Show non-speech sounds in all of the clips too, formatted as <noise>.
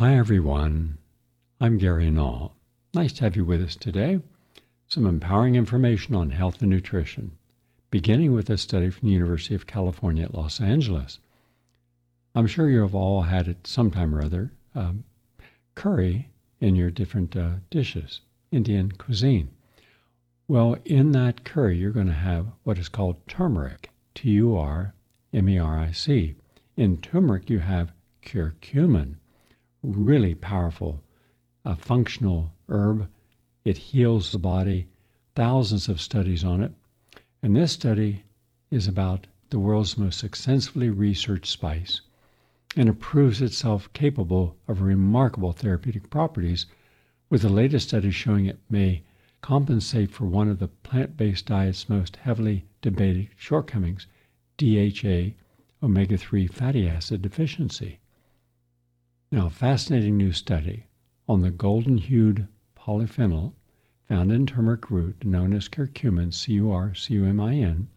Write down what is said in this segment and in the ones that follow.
Hi, everyone. I'm Gary Null. Nice to have you with us today. Some empowering information on health and nutrition, beginning with a study from the University of California at Los Angeles. I'm sure you have all had it sometime or other um, curry in your different uh, dishes, Indian cuisine. Well, in that curry, you're going to have what is called turmeric, T U R M E R I C. In turmeric, you have curcumin really powerful, a functional herb. It heals the body. Thousands of studies on it. And this study is about the world's most extensively researched spice. And it proves itself capable of remarkable therapeutic properties, with the latest study showing it may compensate for one of the plant based diet's most heavily debated shortcomings DHA, omega 3 fatty acid deficiency. Now, a fascinating new study on the golden hued polyphenol found in turmeric root, known as curcumin, C U R C U M I N,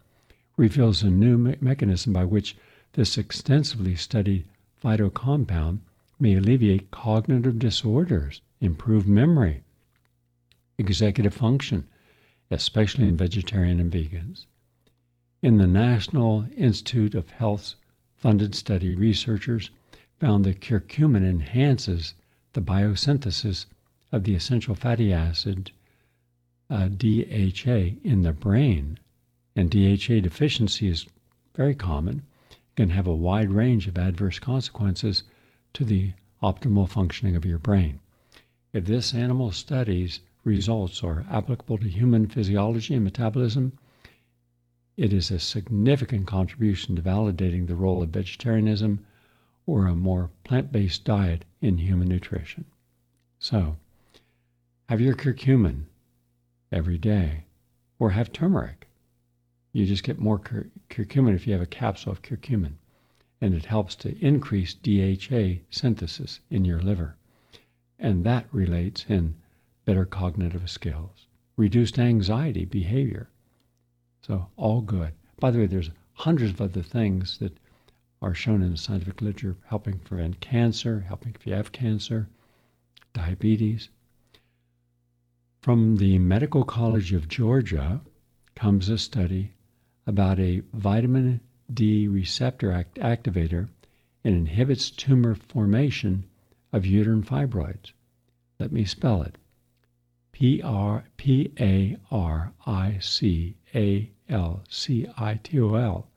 reveals a new me- mechanism by which this extensively studied phytocompound may alleviate cognitive disorders, improve memory, executive function, especially in vegetarian and vegans. In the National Institute of Health's funded study, researchers found that curcumin enhances the biosynthesis of the essential fatty acid uh, DHA in the brain. And DHA deficiency is very common, it can have a wide range of adverse consequences to the optimal functioning of your brain. If this animal study's results are applicable to human physiology and metabolism, it is a significant contribution to validating the role of vegetarianism or a more plant based diet in human nutrition. So, have your curcumin every day, or have turmeric. You just get more cur- curcumin if you have a capsule of curcumin, and it helps to increase DHA synthesis in your liver. And that relates in better cognitive skills, reduced anxiety behavior. So, all good. By the way, there's hundreds of other things that are shown in the scientific literature helping prevent cancer, helping if you have cancer, diabetes. From the Medical College of Georgia comes a study about a vitamin D receptor act- activator and inhibits tumor formation of uterine fibroids. Let me spell it. P R P A R I C A L C I T O L.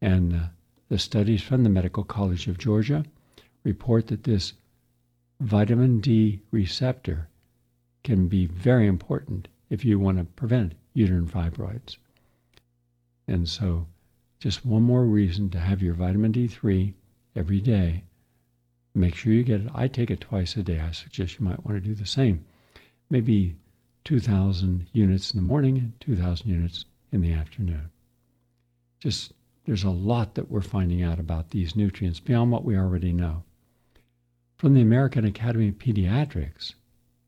And uh, the studies from the Medical College of Georgia report that this vitamin D receptor can be very important if you want to prevent uterine fibroids. And so, just one more reason to have your vitamin D3 every day. Make sure you get it. I take it twice a day. I suggest you might want to do the same. Maybe 2,000 units in the morning and 2,000 units in the afternoon. Just there's a lot that we're finding out about these nutrients beyond what we already know. From the American Academy of Pediatrics,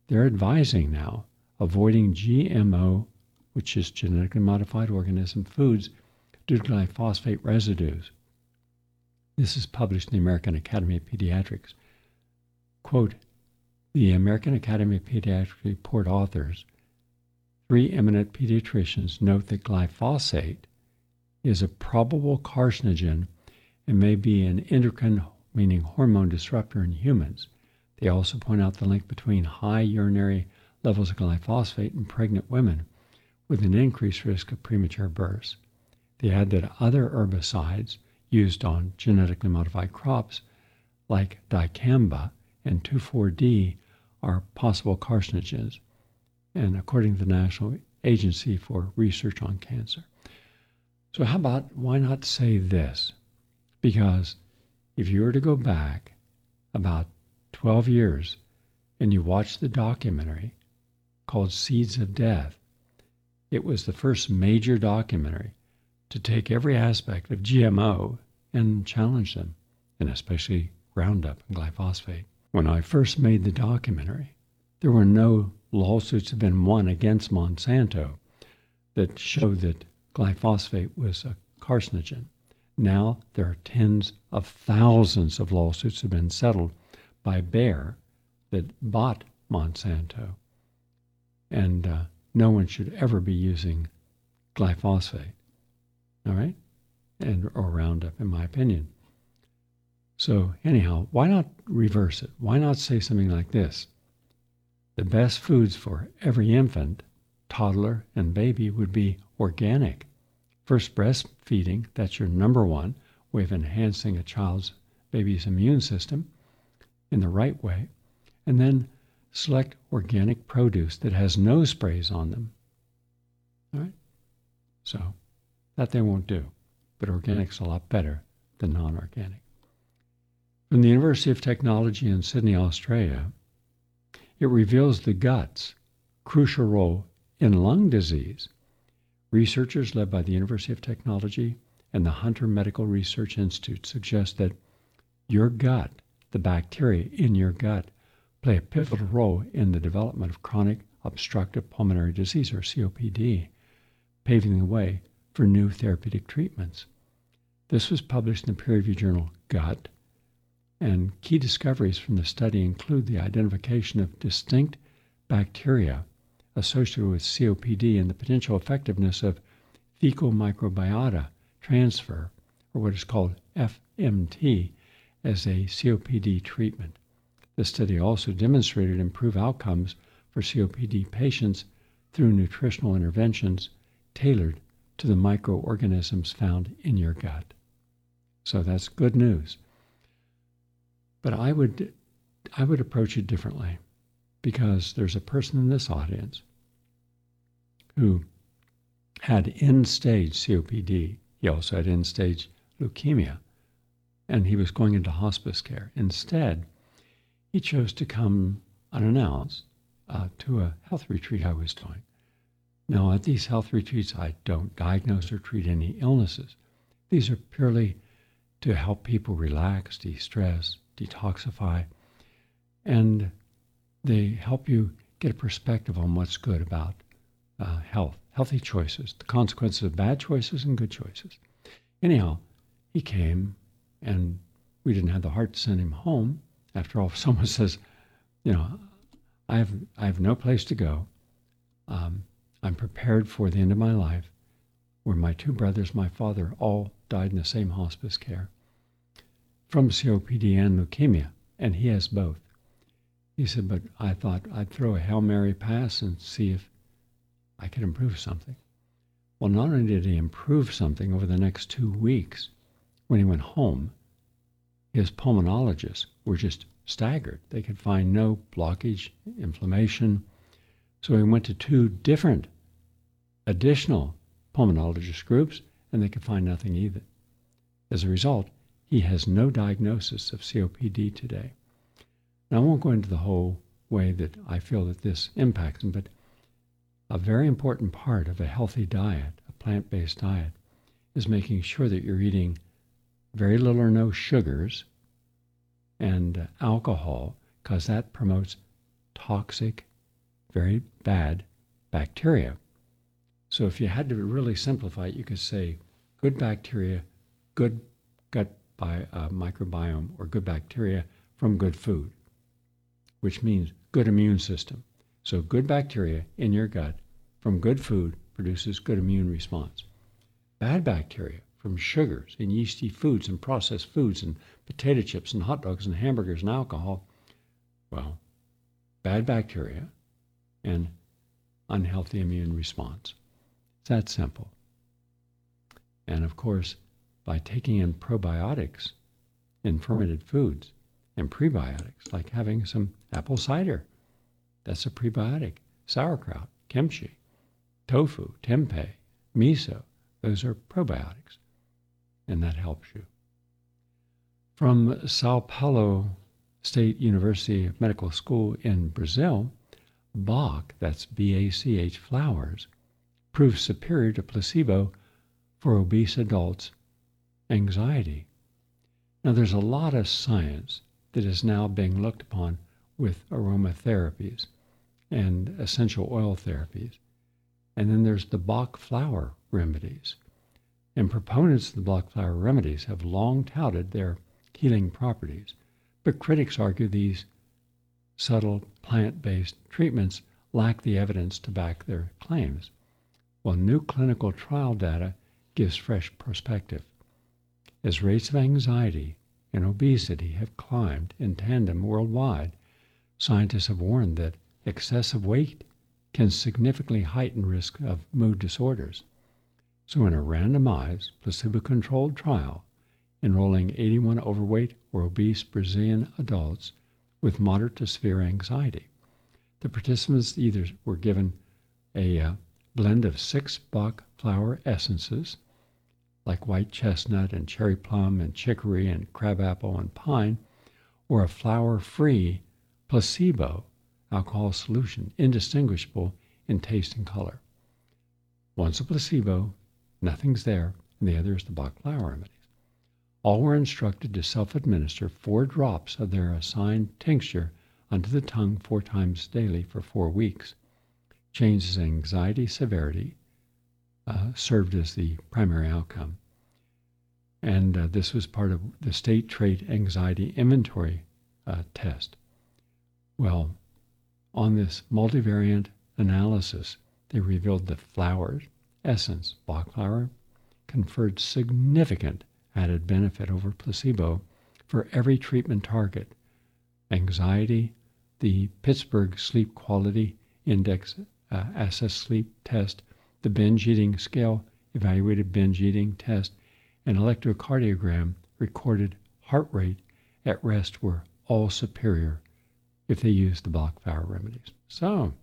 they're advising now avoiding GMO, which is genetically modified organism foods, due to glyphosate residues. This is published in the American Academy of Pediatrics. Quote, the American Academy of Pediatrics report authors, three eminent pediatricians note that glyphosate is a probable carcinogen and may be an endocrine, meaning hormone disruptor in humans. They also point out the link between high urinary levels of glyphosate in pregnant women with an increased risk of premature births. They add that other herbicides used on genetically modified crops, like dicamba and 2,4-D, are possible carcinogens, and according to the National Agency for Research on Cancer. So, how about why not say this? Because if you were to go back about 12 years and you watch the documentary called Seeds of Death, it was the first major documentary to take every aspect of GMO and challenge them, and especially Roundup and glyphosate. When I first made the documentary, there were no lawsuits had been won against Monsanto that showed that glyphosate was a carcinogen. Now there are tens of thousands of lawsuits have been settled by Bayer that bought Monsanto. And uh, no one should ever be using glyphosate, all right? And, or Roundup, in my opinion. So, anyhow, why not reverse it? Why not say something like this? The best foods for every infant, toddler, and baby would be organic. First, breastfeeding, that's your number one way of enhancing a child's baby's immune system in the right way. And then select organic produce that has no sprays on them. All right? So that they won't do. But organic's a lot better than non organic. From the University of Technology in Sydney, Australia, it reveals the gut's crucial role in lung disease. Researchers led by the University of Technology and the Hunter Medical Research Institute suggest that your gut, the bacteria in your gut, play a pivotal role in the development of chronic obstructive pulmonary disease, or COPD, paving the way for new therapeutic treatments. This was published in the peer reviewed journal Gut, and key discoveries from the study include the identification of distinct bacteria associated with COPD and the potential effectiveness of fecal microbiota transfer, or what is called FMT, as a COPD treatment. The study also demonstrated improved outcomes for COPD patients through nutritional interventions tailored to the microorganisms found in your gut. So that's good news. But I would I would approach it differently because there's a person in this audience who had end stage COPD. He also had end stage leukemia, and he was going into hospice care. Instead, he chose to come unannounced uh, to a health retreat I was doing. Now, at these health retreats, I don't diagnose or treat any illnesses. These are purely to help people relax, de stress, detoxify, and they help you get a perspective on what's good about uh, health, healthy choices, the consequences of bad choices and good choices. Anyhow, he came, and we didn't have the heart to send him home. After all, if <laughs> someone says, you know, I have, I have no place to go, um, I'm prepared for the end of my life, where my two brothers, my father, all died in the same hospice care from COPD and leukemia, and he has both. He said, but I thought I'd throw a Hail Mary pass and see if I could improve something. Well, not only did he improve something over the next two weeks, when he went home, his pulmonologists were just staggered. They could find no blockage, inflammation. So he went to two different additional pulmonologist groups, and they could find nothing either. As a result, he has no diagnosis of COPD today. Now, I won't go into the whole way that I feel that this impacts him, but a very important part of a healthy diet, a plant based diet, is making sure that you're eating very little or no sugars and alcohol, because that promotes toxic, very bad bacteria. So, if you had to really simplify it, you could say good bacteria, good gut by a uh, microbiome or good bacteria from good food, which means good immune system. So, good bacteria in your gut from good food produces good immune response. Bad bacteria from sugars and yeasty foods and processed foods and potato chips and hot dogs and hamburgers and alcohol, well, bad bacteria and unhealthy immune response. It's that simple. And of course, by taking in probiotics in fermented foods and prebiotics, like having some apple cider. That's a prebiotic. Sauerkraut, kimchi, tofu, tempeh, miso, those are probiotics, and that helps you. From Sao Paulo State University Medical School in Brazil, Bach, that's B A C H flowers, proves superior to placebo for obese adults anxiety. Now, there's a lot of science that is now being looked upon with aromatherapies and essential oil therapies. And then there's the Bach flower remedies. And proponents of the Bach flower remedies have long touted their healing properties. But critics argue these subtle plant based treatments lack the evidence to back their claims, while new clinical trial data gives fresh perspective. As rates of anxiety and obesity have climbed in tandem worldwide, scientists have warned that excessive weight can significantly heighten risk of mood disorders. So, in a randomized, placebo controlled trial enrolling 81 overweight or obese Brazilian adults with moderate to severe anxiety, the participants either were given a uh, blend of six Bach flower essences, like white chestnut and cherry plum and chicory and crabapple and pine, or a flower free placebo alcohol solution, indistinguishable in taste and color. One's a placebo, nothing's there, and the other is the flower remedies. All were instructed to self administer four drops of their assigned tincture onto the tongue four times daily for four weeks. Changes in anxiety severity uh, served as the primary outcome. And uh, this was part of the state trait anxiety inventory uh, test. Well, on this multivariant analysis, they revealed that flowers, essence, Bach flower, conferred significant added benefit over placebo for every treatment target. Anxiety, the Pittsburgh Sleep Quality Index uh, Assess Sleep Test, the binge eating scale evaluated binge eating test, and electrocardiogram recorded heart rate at rest were all superior if they used the Bach flower remedies. So,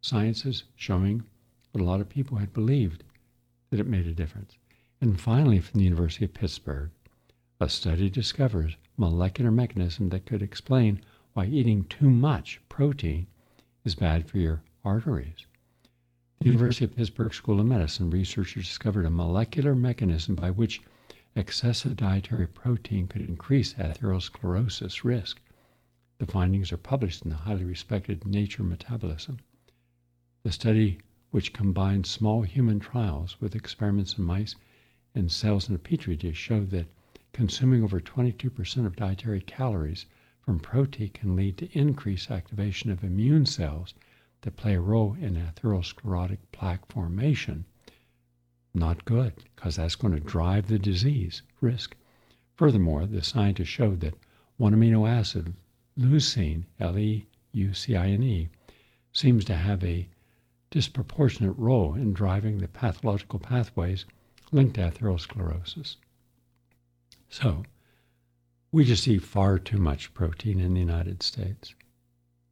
science is showing what a lot of people had believed that it made a difference. And finally, from the University of Pittsburgh, a study discovers molecular mechanism that could explain why eating too much protein is bad for your arteries. The mm-hmm. University of Pittsburgh School of Medicine researchers discovered a molecular mechanism by which excessive dietary protein could increase atherosclerosis risk. The findings are published in the highly respected Nature Metabolism. The study, which combined small human trials with experiments in mice and cells in a petri dish, showed that consuming over 22% of dietary calories from protein can lead to increased activation of immune cells that play a role in atherosclerotic plaque formation. Not good, because that's going to drive the disease risk. Furthermore, the scientists showed that one amino acid, leucine, L E U C I N E, seems to have a disproportionate role in driving the pathological pathways linked to atherosclerosis. So, we just eat far too much protein in the United States.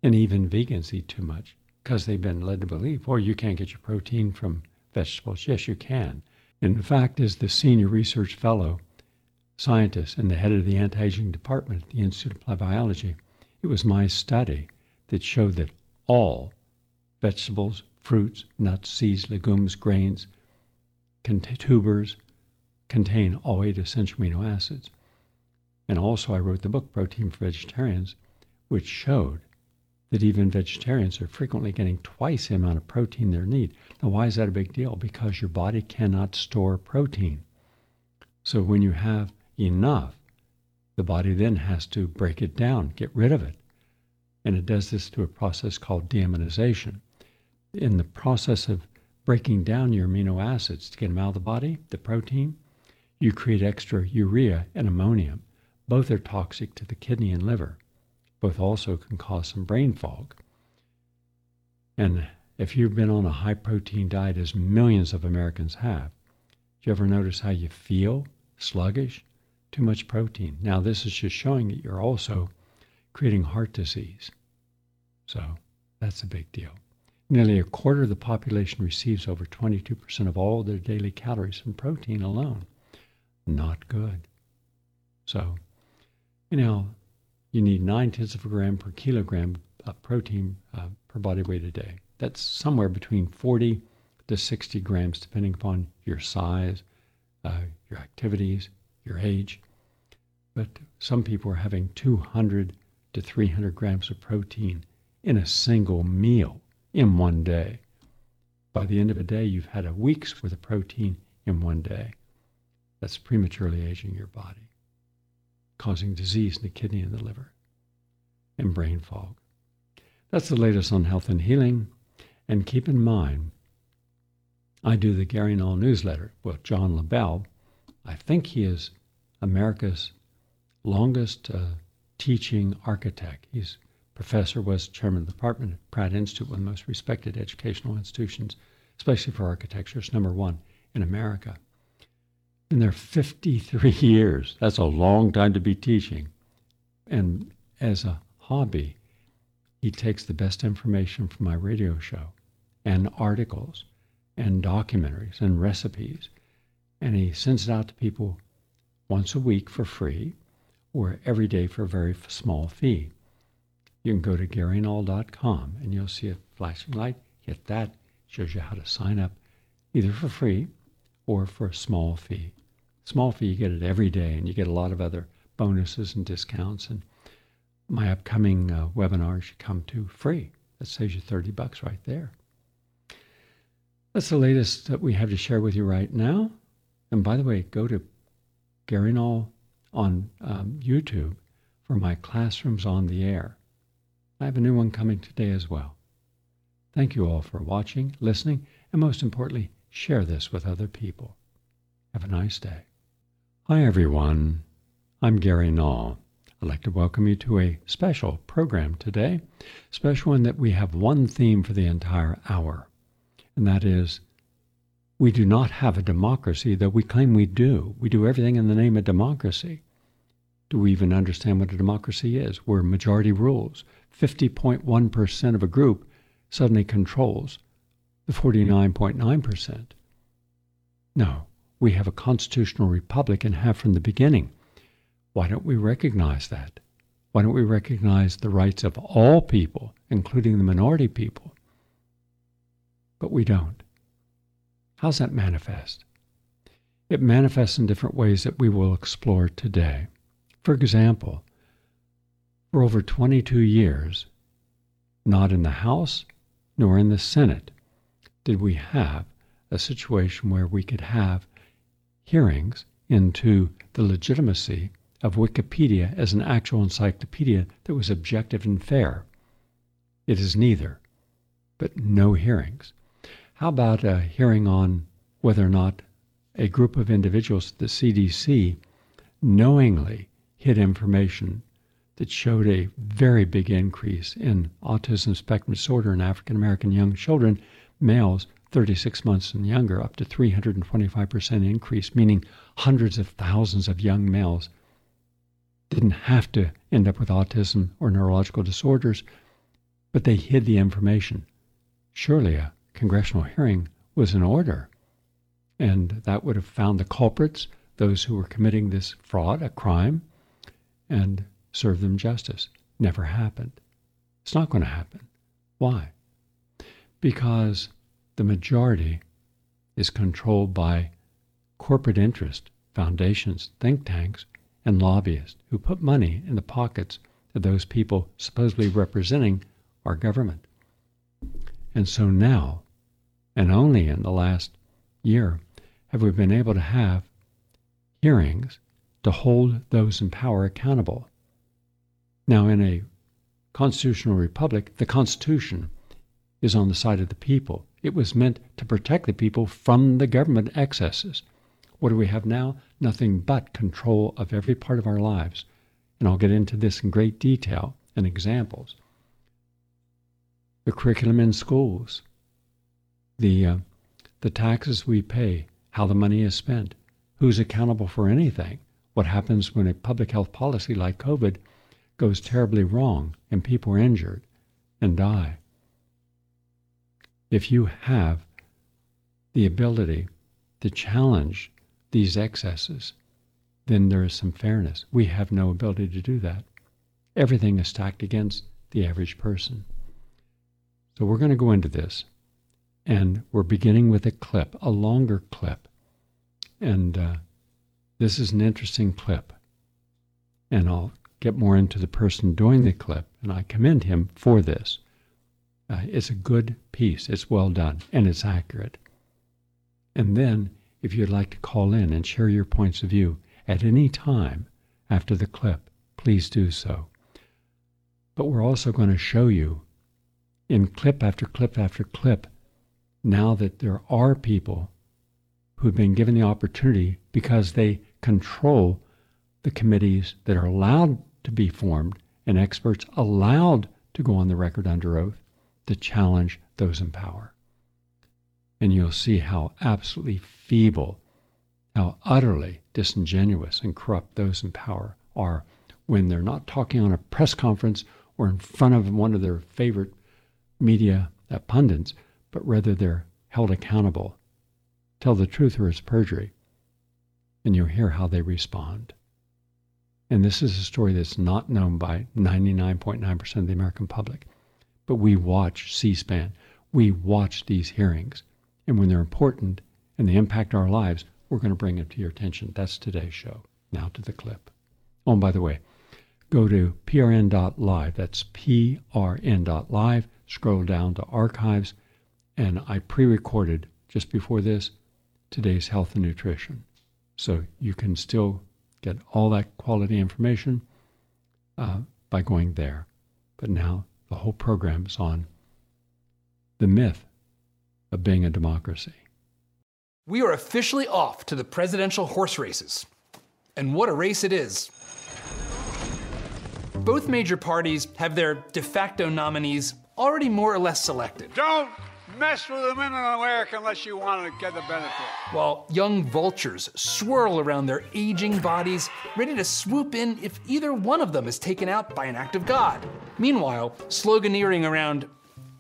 And even vegans eat too much because they've been led to believe, oh, you can't get your protein from vegetables. Yes, you can. In fact, as the senior research fellow scientist and the head of the anti aging department at the Institute of Biology, it was my study that showed that all vegetables, fruits, nuts, seeds, legumes, grains, tubers contain all eight essential amino acids. And also, I wrote the book Protein for Vegetarians, which showed that even vegetarians are frequently getting twice the amount of protein they need. Now, why is that a big deal? Because your body cannot store protein. So, when you have enough, the body then has to break it down, get rid of it. And it does this through a process called deaminization. In the process of breaking down your amino acids to get them out of the body, the protein, you create extra urea and ammonium. Both are toxic to the kidney and liver. Both also can cause some brain fog. And if you've been on a high protein diet, as millions of Americans have, do you ever notice how you feel sluggish? Too much protein. Now, this is just showing that you're also creating heart disease. So that's a big deal. Nearly a quarter of the population receives over 22% of all their daily calories from protein alone. Not good. So, you know, you need nine tenths of a gram per kilogram of protein uh, per body weight a day. That's somewhere between 40 to 60 grams, depending upon your size, uh, your activities, your age. But some people are having 200 to 300 grams of protein in a single meal in one day. By the end of a day, you've had a week's worth of protein in one day. That's prematurely aging your body. causing disease in the kidney and the liver, and brain fog. That's the latest on health and healing. And keep in mind, I do the Gary Null newsletter with John LaBelle. I think he is America's longest uh, teaching architect. He's professor, was chairman of the department at Pratt Institute, one of the most respected educational institutions, especially for architecture. It's number one in America. In their 53 <laughs> years, that's a long time to be teaching. And as a hobby, he takes the best information from my radio show and articles and documentaries and recipes, and he sends it out to people once a week for free or every day for a very small fee. You can go to GaryNull.com and you'll see a flashing light. Hit that, shows you how to sign up either for free or for a small fee. Small fee, you get it every day, and you get a lot of other bonuses and discounts. And my upcoming uh, webinars you come to free. That saves you 30 bucks right there. That's the latest that we have to share with you right now. And by the way, go to Gary Null on um, YouTube for my classrooms on the air. I have a new one coming today as well. Thank you all for watching, listening, and most importantly, share this with other people. Have a nice day. Hi, everyone. I'm Gary Null. I'd like to welcome you to a special program today, special in that we have one theme for the entire hour, and that is we do not have a democracy, though we claim we do. We do everything in the name of democracy. Do we even understand what a democracy is? Where majority rules. 50.1% of a group suddenly controls the 49.9%. No, we have a constitutional republic and have from the beginning. Why don't we recognize that? Why don't we recognize the rights of all people, including the minority people? But we don't. How's that manifest? It manifests in different ways that we will explore today. For example, for over 22 years, not in the House nor in the Senate did we have a situation where we could have hearings into the legitimacy of Wikipedia as an actual encyclopedia that was objective and fair. It is neither, but no hearings. How about a hearing on whether or not a group of individuals at the CDC knowingly hid information that showed a very big increase in autism spectrum disorder in African American young children, males 36 months and younger, up to 325% increase, meaning hundreds of thousands of young males didn't have to end up with autism or neurological disorders, but they hid the information. Surely a congressional hearing was in order, and that would have found the culprits, those who were committing this fraud, a crime, and served them justice. Never happened. It's not going to happen. Why? Because the majority is controlled by corporate interest, foundations, think tanks, and lobbyists who put money in the pockets of those people supposedly representing our government. And so now, and only in the last year, have we been able to have hearings to hold those in power accountable. Now, in a constitutional republic, the Constitution is on the side of the people. It was meant to protect the people from the government excesses. What do we have now? Nothing but control of every part of our lives. And I'll get into this in great detail and examples. The curriculum in schools, the, uh, the taxes we pay, how the money is spent, who's accountable for anything, what happens when a public health policy like COVID goes terribly wrong and people are injured and die. If you have the ability to challenge these excesses, then there is some fairness. We have no ability to do that. Everything is stacked against the average person. So we're going to go into this, and we're beginning with a clip, a longer clip. And uh, this is an interesting clip. And I'll get more into the person doing the clip, and I commend him for this. Uh, it's a good piece, it's well done, and it's accurate. And then if you'd like to call in and share your points of view at any time, after the clip, please do so. But we're also going to show you in clip after clip after clip now that there are people who've been given the opportunity because they control the committees that are allowed to be formed and experts allowed to go on the record under oath to challenge those in power. And you'll see how absolutely feeble, how utterly disingenuous and corrupt those in power are when they're not talking on a press conference or in front of one of their favorite media pundits, but rather they're held accountable. Tell the truth or it's perjury. And you'll hear how they respond. And this is a story that's not known by 99.9% of the American public. But we watch C SPAN, we watch these hearings. And when they're important and they impact our lives, we're going to bring it to your attention. That's today's show. Now to the clip. Oh, and by the way, go to prn.live. That's prn.live. Scroll down to archives. And I pre recorded just before this today's health and nutrition. So you can still get all that quality information uh, by going there. But now the whole program is on the myth of being a democracy. We are officially off to the presidential horse races. And what a race it is. Both major parties have their de facto nominees already more or less selected. Don't mess with the women in America unless you want to get the benefit. While young vultures swirl around their aging bodies, ready to swoop in if either one of them is taken out by an act of God. Meanwhile, sloganeering around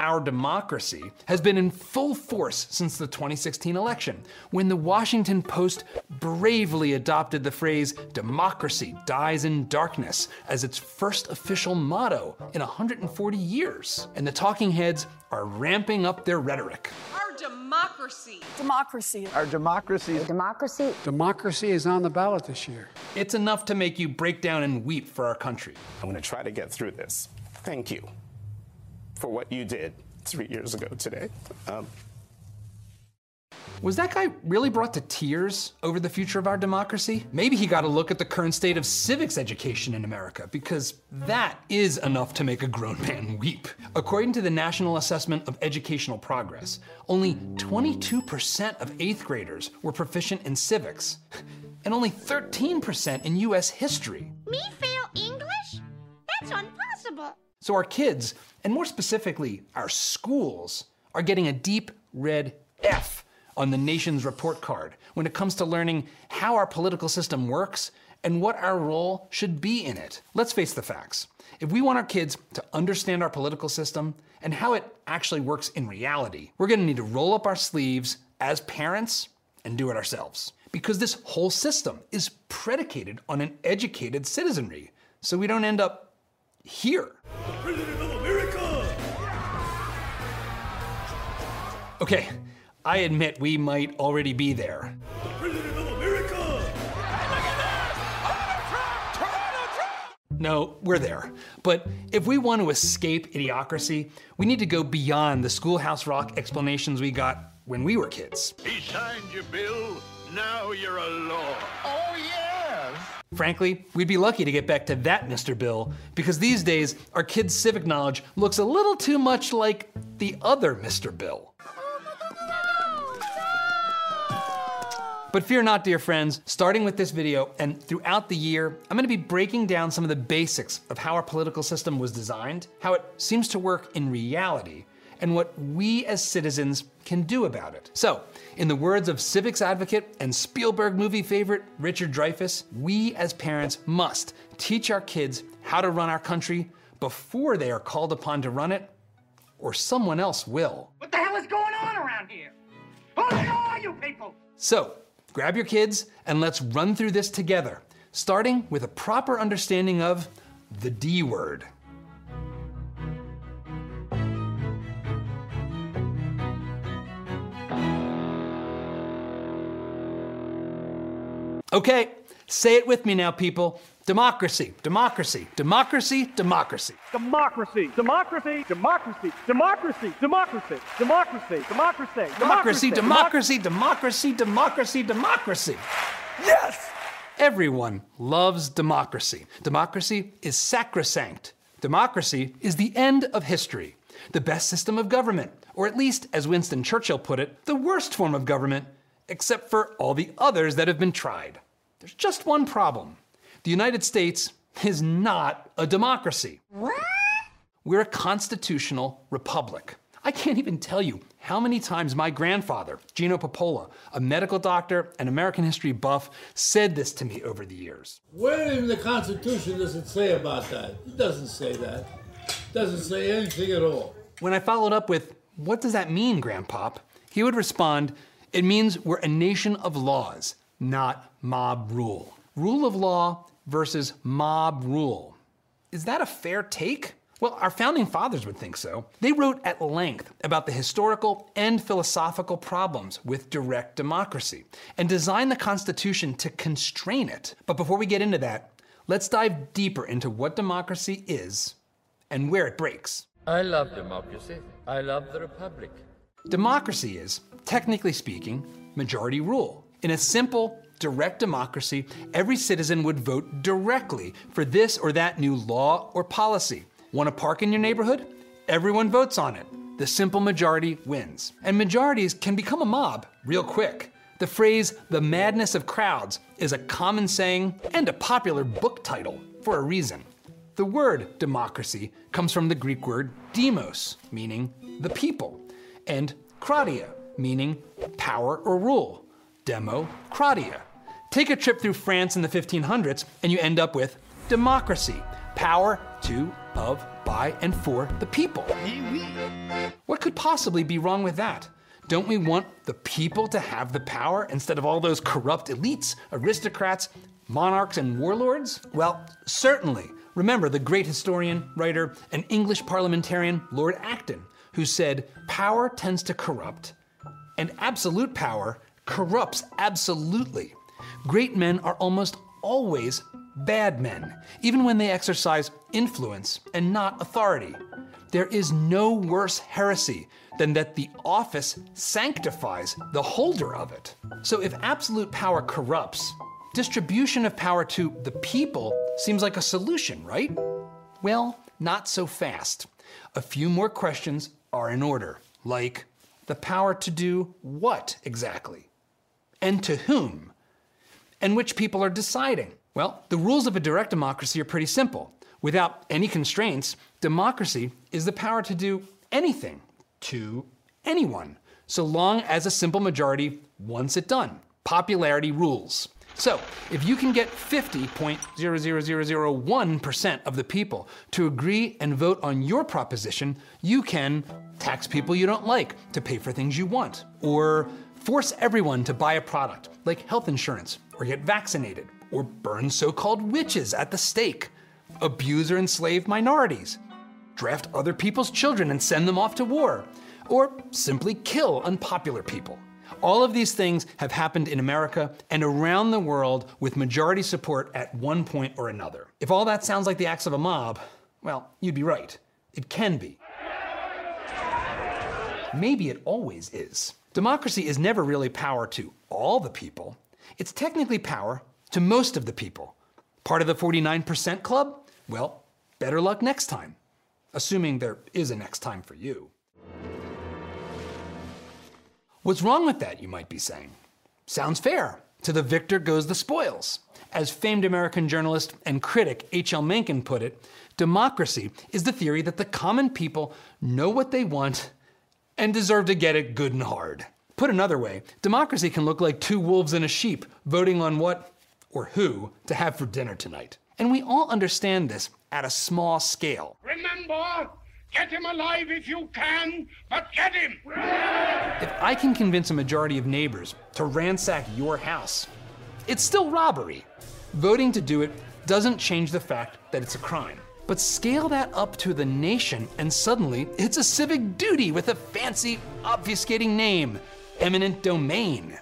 our democracy has been in full force since the 2016 election, when the Washington Post bravely adopted the phrase democracy dies in darkness as its first official motto in 140 years. And the talking heads are ramping up their rhetoric. Our democracy. Democracy. Our democracy. Democracy. Democracy is on the ballot this year. It's enough to make you break down and weep for our country. I'm going to try to get through this. Thank you for what you did three years ago today. Um, Was that guy really brought to tears over the future of our democracy? Maybe he got a look at the current state of civics education in America, because that is enough to make a grown man weep. According to the National Assessment of Educational Progress, only 22% of eighth graders were proficient in civics, and only 13% in US history. Me fail English? That's impossible. So our kids, and more specifically, our schools, are getting a deep red F on the nation's report card when it comes to learning how our political system works and what our role should be in it. Let's face the facts. If we want our kids to understand our political system and how it actually works in reality, we're gonna need to roll up our sleeves as parents and do it ourselves. Because this whole system is predicated on an educated citizenry, so we don't end up here. Okay, I admit we might already be there. President of America! No, we're there. But if we want to escape idiocracy, we need to go beyond the schoolhouse rock explanations we got when we were kids. He signed your bill, now you're a law. Oh, yes! Frankly, we'd be lucky to get back to that, Mr. Bill, because these days our kids' civic knowledge looks a little too much like the other Mr. Bill. But fear not, dear friends, starting with this video and throughout the year, I'm gonna be breaking down some of the basics of how our political system was designed, how it seems to work in reality, and what we as citizens can do about it. So, in the words of civics advocate and Spielberg movie favorite Richard Dreyfuss, we as parents must teach our kids how to run our country before they are called upon to run it, or someone else will. What the hell is going on around here? Who are you people? So, grab your kids and let's run through this together, starting with a proper understanding of the D word. Okay, say it with me now, people. Democracy, democracy, democracy, democracy. Democracy, democracy, democracy, democracy, democracy, democracy, democracy, Democracy, democracy, democracy, democracy, democracy. Yes! Everyone loves democracy. Democracy is sacrosanct. Democracy is the end of history, the best system of government, or at least, as Winston Churchill put it, the worst form of government, except for all the others that have been tried. There's just one problem the United States is not a democracy. What? We're a constitutional republic. I can't even tell you how many times my grandfather, Gino Popola, a medical doctor and American history buff, said this to me over the years. Where in the Constitution does it say about that? It doesn't say that. It doesn't say anything at all. When I followed up with, What does that mean, Grandpop? he would respond, It means we're a nation of laws, not mob rule. Rule of law versus mob rule. Is that a fair take? Well, our founding fathers would think so. They wrote at length about the historical and philosophical problems with direct democracy and designed the Constitution to constrain it. But before we get into that, let's dive deeper into what democracy is and where it breaks. I love democracy. I love the Republic. Democracy is, technically speaking, majority rule. In a simple, direct democracy, every citizen would vote directly for this or that new law or policy. Want a park in your neighborhood? Everyone votes on it. The simple majority wins. And majorities can become a mob real quick. The phrase, the madness of crowds, is a common saying and a popular book title for a reason. The word democracy comes from the Greek word demos, meaning the people, and kratia, meaning power or rule. Democratia. Take a trip through France in the 1500s and you end up with democracy, power to, of, by, and for the people. What could possibly be wrong with that? Don't we want the people to have the power instead of all those corrupt elites, aristocrats, monarchs, and warlords? Well, certainly. Remember the great historian, writer, and English parliamentarian Lord Acton, who said, Power tends to corrupt, and absolute power corrupts absolutely. Great men are almost always bad men, even when they exercise influence and not authority. There is no worse heresy than that the office sanctifies the holder of it. So if absolute power corrupts, distribution of power to the people seems like a solution, right? Well, not so fast. A few more questions are in order, like the power to do what exactly? And to whom? And which people are deciding? Well, the rules of a direct democracy are pretty simple. Without any constraints, democracy is the power to do anything to anyone, so long as a simple majority wants it done. Popularity rules. So, if you can get 50.00001% of the people to agree and vote on your proposition, you can tax people you don't like to pay for things you want, or force everyone to buy a product like health insurance, or get vaccinated, or burn so called witches at the stake, abuse or enslave minorities, draft other people's children and send them off to war, or simply kill unpopular people. All of these things have happened in America and around the world with majority support at one point or another. If all that sounds like the acts of a mob, well, you'd be right. It can be. Maybe it always is. Democracy is never really power to all the people. It's technically power to most of the people. Part of the 49% club? Well, better luck next time. Assuming there is a next time for you. What's wrong with that, you might be saying? Sounds fair. To the victor goes the spoils. As famed American journalist and critic H.L. Mencken put it, democracy is the theory that the common people know what they want and deserve to get it good and hard. Put another way, democracy can look like two wolves and a sheep voting on what or who to have for dinner tonight. And we all understand this at a small scale. Remember, get him alive if you can, but get him! If I can convince a majority of neighbors to ransack your house, it's still robbery. Voting to do it doesn't change the fact that it's a crime. But scale that up to the nation, and suddenly it's a civic duty with a fancy, obfuscating name eminent domain.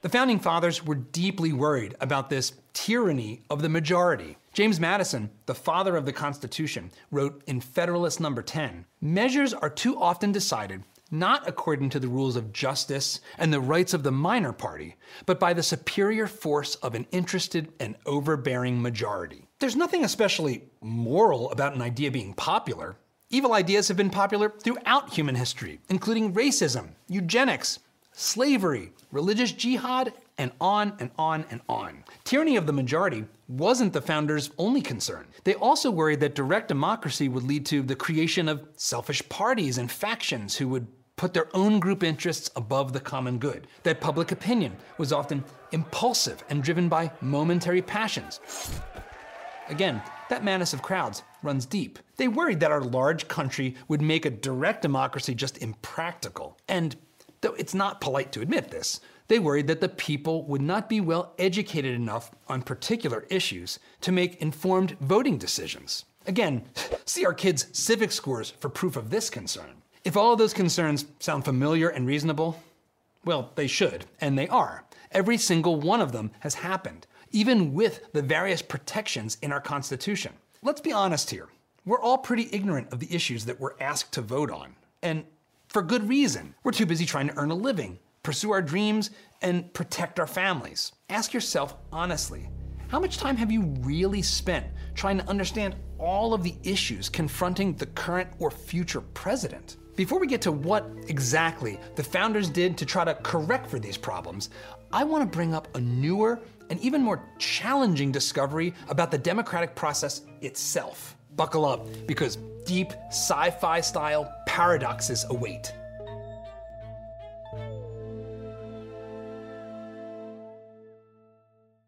The founding fathers were deeply worried about this tyranny of the majority. James Madison, the father of the Constitution, wrote in Federalist Number 10 Measures are too often decided not according to the rules of justice and the rights of the minor party, but by the superior force of an interested and overbearing majority. There's nothing especially moral about an idea being popular. Evil ideas have been popular throughout human history, including racism, eugenics, slavery, religious jihad, and on and on and on. Tyranny of the majority wasn't the founders' only concern. They also worried that direct democracy would lead to the creation of selfish parties and factions who would put their own group interests above the common good, that public opinion was often impulsive and driven by momentary passions. Again, that madness of crowds runs deep. They worried that our large country would make a direct democracy just impractical. And though it's not polite to admit this, they worried that the people would not be well educated enough on particular issues to make informed voting decisions. Again, <sighs> see our kids' civic scores for proof of this concern. If all of those concerns sound familiar and reasonable, well, they should, and they are. Every single one of them has happened, even with the various protections in our Constitution. Let's be honest here. We're all pretty ignorant of the issues that we're asked to vote on. And for good reason. We're too busy trying to earn a living, pursue our dreams, and protect our families. Ask yourself honestly how much time have you really spent trying to understand all of the issues confronting the current or future president? Before we get to what exactly the founders did to try to correct for these problems, I want to bring up a newer and even more challenging discovery about the democratic process itself. Buckle up, because deep sci fi style paradoxes await.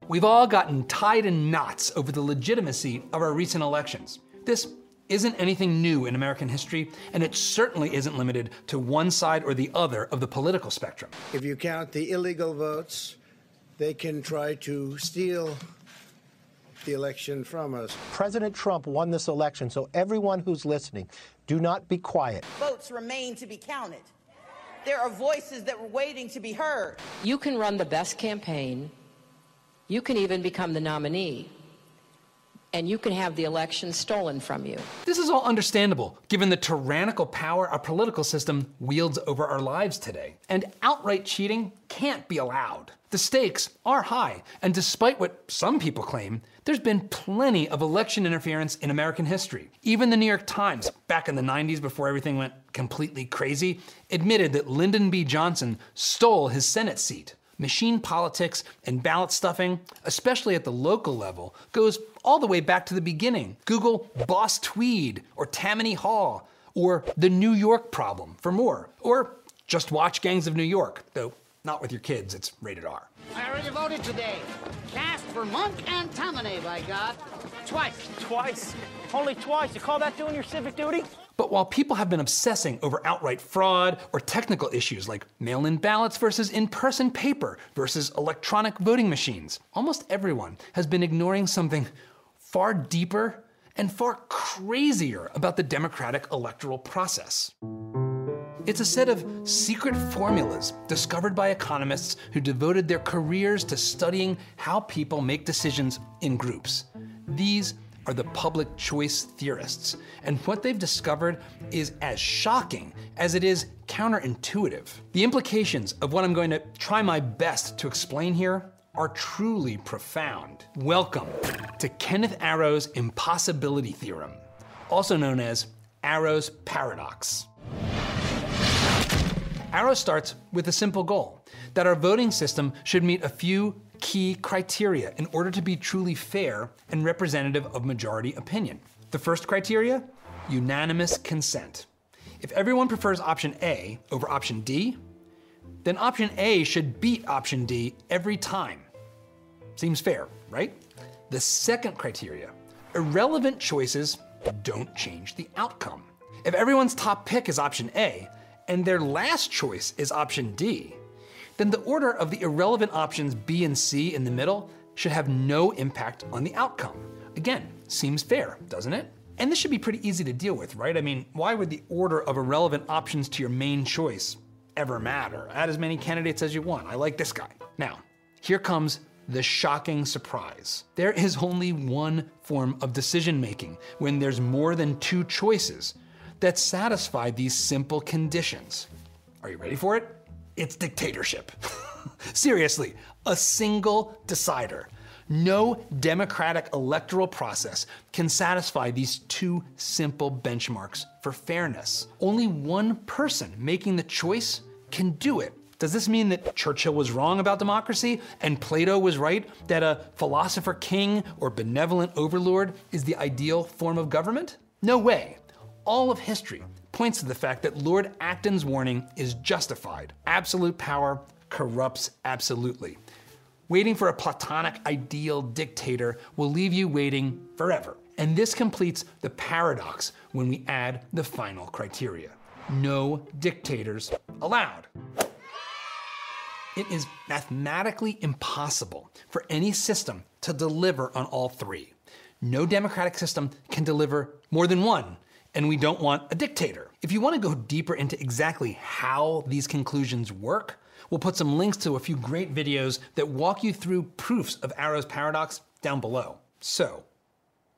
We've all gotten tied in knots over the legitimacy of our recent elections. This isn't anything new in American history, and it certainly isn't limited to one side or the other of the political spectrum. If you count the illegal votes, they can try to steal the election from us. President Trump won this election, so everyone who's listening, do not be quiet. Votes remain to be counted. There are voices that were waiting to be heard. You can run the best campaign you can even become the nominee. And you can have the election stolen from you. This is all understandable, given the tyrannical power our political system wields over our lives today. And outright cheating can't be allowed. The stakes are high, and despite what some people claim, there's been plenty of election interference in American history. Even the New York Times, back in the 90s before everything went completely crazy, admitted that Lyndon B. Johnson stole his Senate seat. Machine politics and ballot stuffing, especially at the local level, goes all the way back to the beginning. Google Boss Tweed or Tammany Hall or the New York problem for more. Or just watch Gangs of New York, though not with your kids, it's rated R. I already voted today. Cast for Monk and Tammany, by God. Twice. Twice? Only twice? You call that doing your civic duty? But while people have been obsessing over outright fraud or technical issues like mail in ballots versus in person paper versus electronic voting machines, almost everyone has been ignoring something far deeper and far crazier about the democratic electoral process. It's a set of secret formulas discovered by economists who devoted their careers to studying how people make decisions in groups. These are the public choice theorists, and what they've discovered is as shocking as it is counterintuitive. The implications of what I'm going to try my best to explain here are truly profound. Welcome to Kenneth Arrow's impossibility theorem, also known as Arrow's paradox. Arrow starts with a simple goal that our voting system should meet a few key criteria in order to be truly fair and representative of majority opinion. The first criteria unanimous consent. If everyone prefers option A over option D, then option A should beat option D every time. Seems fair, right? The second criteria irrelevant choices don't change the outcome. If everyone's top pick is option A and their last choice is option D, then the order of the irrelevant options B and C in the middle should have no impact on the outcome. Again, seems fair, doesn't it? And this should be pretty easy to deal with, right? I mean, why would the order of irrelevant options to your main choice ever matter? Add as many candidates as you want. I like this guy. Now, here comes the shocking surprise. There is only one form of decision making when there's more than two choices that satisfy these simple conditions Are you ready for it? It's dictatorship. <laughs> Seriously, a single decider. No democratic electoral process can satisfy these two simple benchmarks for fairness. Only one person making the choice can do it. Does this mean that Churchill was wrong about democracy and Plato was right that a philosopher king or benevolent overlord is the ideal form of government? No way. All of history points to the fact that Lord Acton's warning is justified. Absolute power corrupts absolutely. Waiting for a platonic ideal dictator will leave you waiting forever. And this completes the paradox when we add the final criteria no dictators allowed. It is mathematically impossible for any system to deliver on all three. No democratic system can deliver more than one, and we don't want a dictator. If you want to go deeper into exactly how these conclusions work, we'll put some links to a few great videos that walk you through proofs of Arrow's paradox down below. So,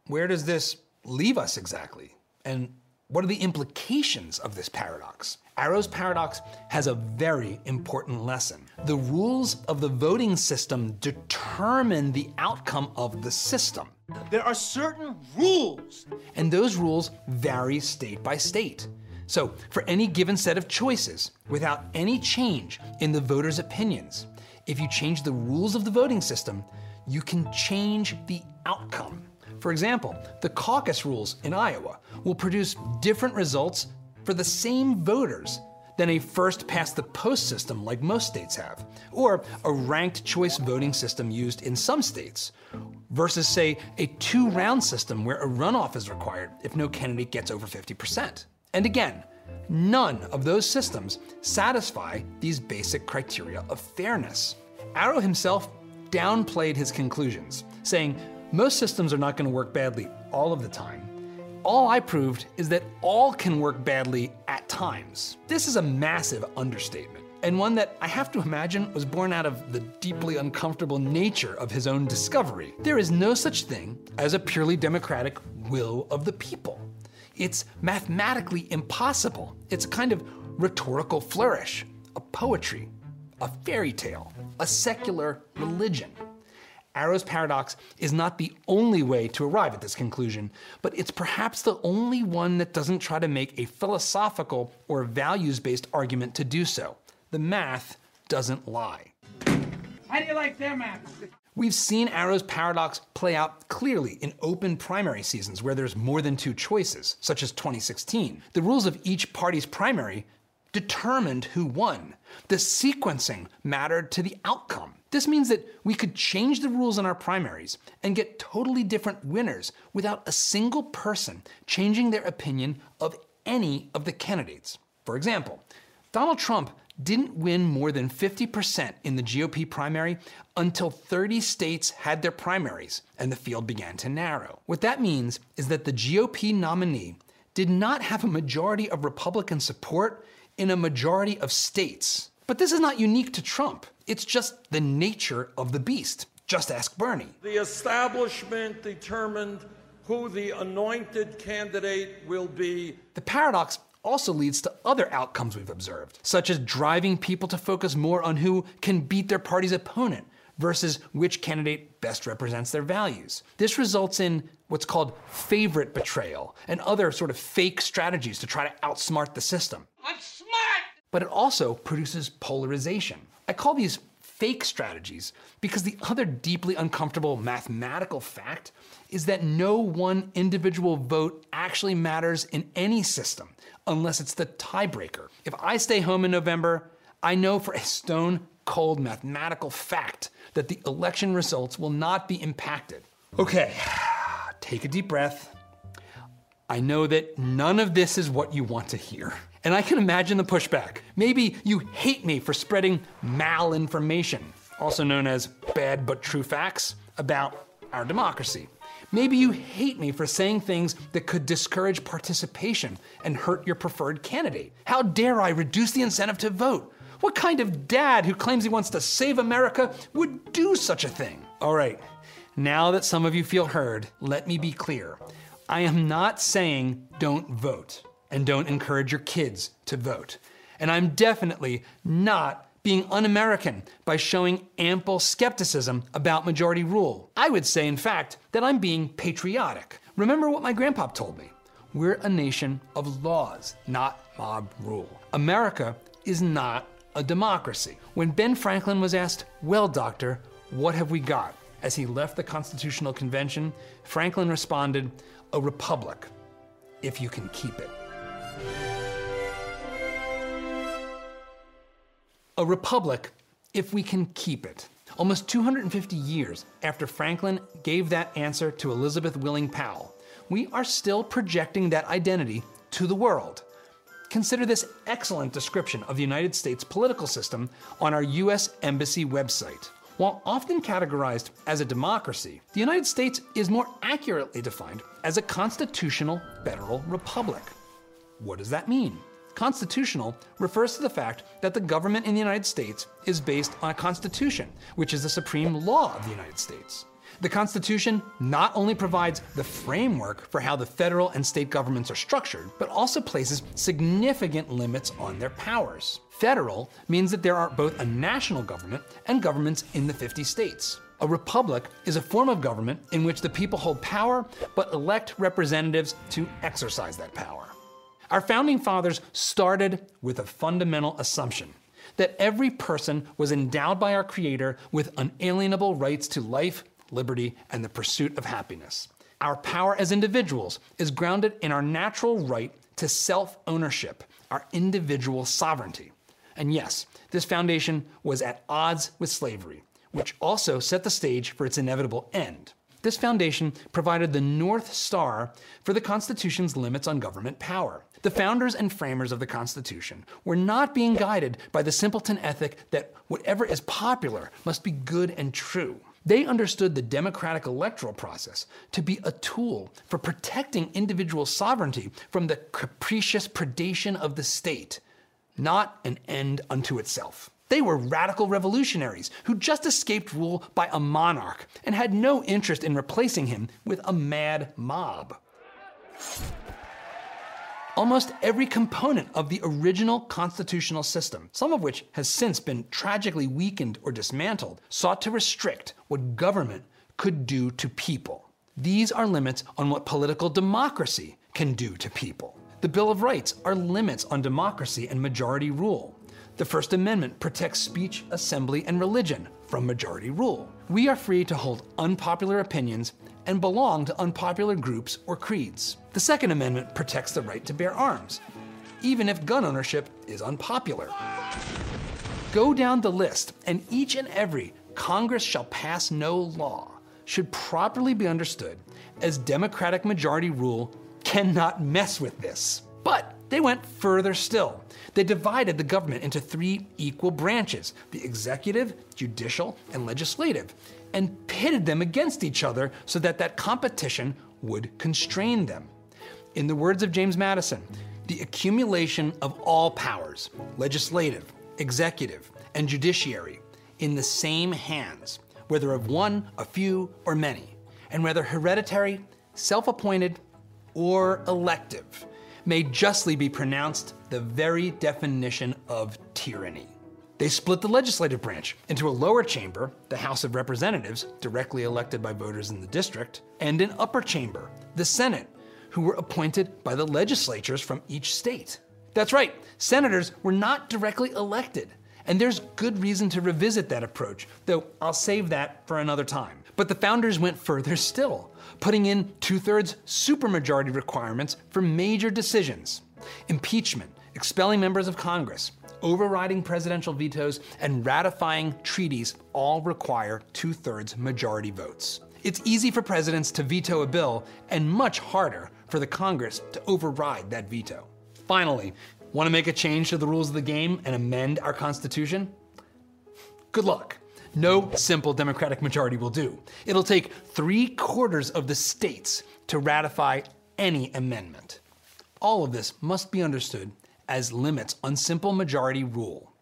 where does this leave us exactly? And what are the implications of this paradox? Arrow's paradox has a very important lesson. The rules of the voting system determine the outcome of the system. There are certain rules. And those rules vary state by state. So, for any given set of choices, without any change in the voters' opinions, if you change the rules of the voting system, you can change the outcome. For example, the caucus rules in Iowa will produce different results for the same voters than a first past the post system like most states have, or a ranked choice voting system used in some states, versus, say, a two round system where a runoff is required if no candidate gets over 50%. And again, none of those systems satisfy these basic criteria of fairness. Arrow himself downplayed his conclusions, saying most systems are not going to work badly all of the time. All I proved is that all can work badly at times. This is a massive understatement, and one that I have to imagine was born out of the deeply uncomfortable nature of his own discovery. There is no such thing as a purely democratic will of the people. It's mathematically impossible. It's a kind of rhetorical flourish, a poetry, a fairy tale, a secular religion. Arrow's paradox is not the only way to arrive at this conclusion, but it's perhaps the only one that doesn't try to make a philosophical or values based argument to do so. The math doesn't lie. How do you like their math? We've seen Arrow's paradox play out clearly in open primary seasons where there's more than two choices, such as 2016. The rules of each party's primary determined who won. The sequencing mattered to the outcome. This means that we could change the rules in our primaries and get totally different winners without a single person changing their opinion of any of the candidates. For example, Donald Trump didn't win more than 50% in the GOP primary until 30 states had their primaries and the field began to narrow. What that means is that the GOP nominee did not have a majority of Republican support in a majority of states. But this is not unique to Trump. It's just the nature of the beast. Just ask Bernie. The establishment determined who the anointed candidate will be. The paradox also leads to other outcomes we've observed, such as driving people to focus more on who can beat their party's opponent versus which candidate best represents their values. This results in what's called favorite betrayal and other sort of fake strategies to try to outsmart the system. I'm smart! But it also produces polarization. I call these fake strategies because the other deeply uncomfortable mathematical fact is that no one individual vote actually matters in any system unless it's the tiebreaker. If I stay home in November, I know for a stone cold mathematical fact that the election results will not be impacted. Okay, <sighs> take a deep breath. I know that none of this is what you want to hear. And I can imagine the pushback. Maybe you hate me for spreading malinformation, also known as bad but true facts, about our democracy. Maybe you hate me for saying things that could discourage participation and hurt your preferred candidate. How dare I reduce the incentive to vote? What kind of dad who claims he wants to save America would do such a thing? All right, now that some of you feel heard, let me be clear. I am not saying don't vote and don't encourage your kids to vote. And I'm definitely not being un American by showing ample skepticism about majority rule. I would say, in fact, that I'm being patriotic. Remember what my grandpa told me we're a nation of laws, not mob rule. America is not a democracy. When Ben Franklin was asked, Well, doctor, what have we got? As he left the Constitutional Convention, Franklin responded, A republic, if you can keep it. A republic, if we can keep it. Almost 250 years after Franklin gave that answer to Elizabeth Willing Powell, we are still projecting that identity to the world. Consider this excellent description of the United States political system on our U.S. Embassy website. While often categorized as a democracy, the United States is more accurately defined as a constitutional federal republic. What does that mean? Constitutional refers to the fact that the government in the United States is based on a constitution, which is the supreme law of the United States. The Constitution not only provides the framework for how the federal and state governments are structured, but also places significant limits on their powers. Federal means that there are both a national government and governments in the 50 states. A republic is a form of government in which the people hold power but elect representatives to exercise that power. Our founding fathers started with a fundamental assumption that every person was endowed by our Creator with unalienable rights to life, liberty, and the pursuit of happiness. Our power as individuals is grounded in our natural right to self ownership, our individual sovereignty. And yes, this foundation was at odds with slavery, which also set the stage for its inevitable end. This foundation provided the North Star for the Constitution's limits on government power. The founders and framers of the Constitution were not being guided by the simpleton ethic that whatever is popular must be good and true. They understood the democratic electoral process to be a tool for protecting individual sovereignty from the capricious predation of the state, not an end unto itself. They were radical revolutionaries who just escaped rule by a monarch and had no interest in replacing him with a mad mob. Almost every component of the original constitutional system, some of which has since been tragically weakened or dismantled, sought to restrict what government could do to people. These are limits on what political democracy can do to people. The Bill of Rights are limits on democracy and majority rule. The First Amendment protects speech, assembly, and religion from majority rule. We are free to hold unpopular opinions and belong to unpopular groups or creeds. The Second Amendment protects the right to bear arms, even if gun ownership is unpopular. Go down the list, and each and every Congress shall pass no law should properly be understood as democratic majority rule cannot mess with this. But they went further still. They divided the government into three equal branches the executive, judicial, and legislative and pitted them against each other so that that competition would constrain them. In the words of James Madison, the accumulation of all powers, legislative, executive, and judiciary, in the same hands, whether of one, a few, or many, and whether hereditary, self appointed, or elective, may justly be pronounced the very definition of tyranny. They split the legislative branch into a lower chamber, the House of Representatives, directly elected by voters in the district, and an upper chamber, the Senate, who were appointed by the legislatures from each state. That's right, senators were not directly elected. And there's good reason to revisit that approach, though I'll save that for another time. But the founders went further still, putting in two thirds supermajority requirements for major decisions impeachment, expelling members of Congress, overriding presidential vetoes, and ratifying treaties all require two thirds majority votes. It's easy for presidents to veto a bill, and much harder for the Congress to override that veto. Finally, want to make a change to the rules of the game and amend our Constitution? Good luck. No simple Democratic majority will do. It'll take three quarters of the states to ratify any amendment. All of this must be understood as limits on simple majority rule.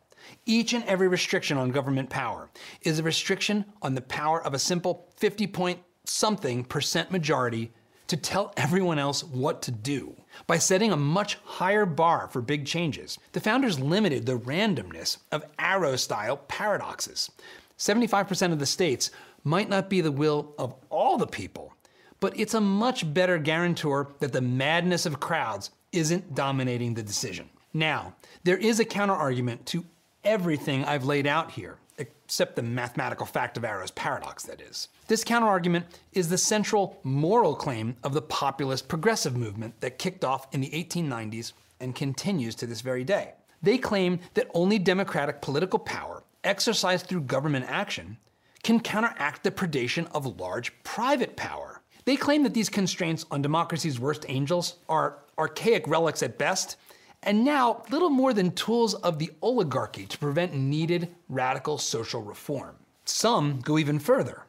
Each and every restriction on government power is a restriction on the power of a simple 50 point something percent majority to tell everyone else what to do. By setting a much higher bar for big changes, the founders limited the randomness of arrow style paradoxes. 75% of the states might not be the will of all the people, but it's a much better guarantor that the madness of crowds isn't dominating the decision. Now, there is a counterargument to everything I've laid out here, except the mathematical fact of Arrow's paradox, that is. This counterargument is the central moral claim of the populist progressive movement that kicked off in the 1890s and continues to this very day. They claim that only democratic political power, exercised through government action, can counteract the predation of large private power. They claim that these constraints on democracy's worst angels are archaic relics at best, and now little more than tools of the oligarchy to prevent needed radical social reform. Some go even further.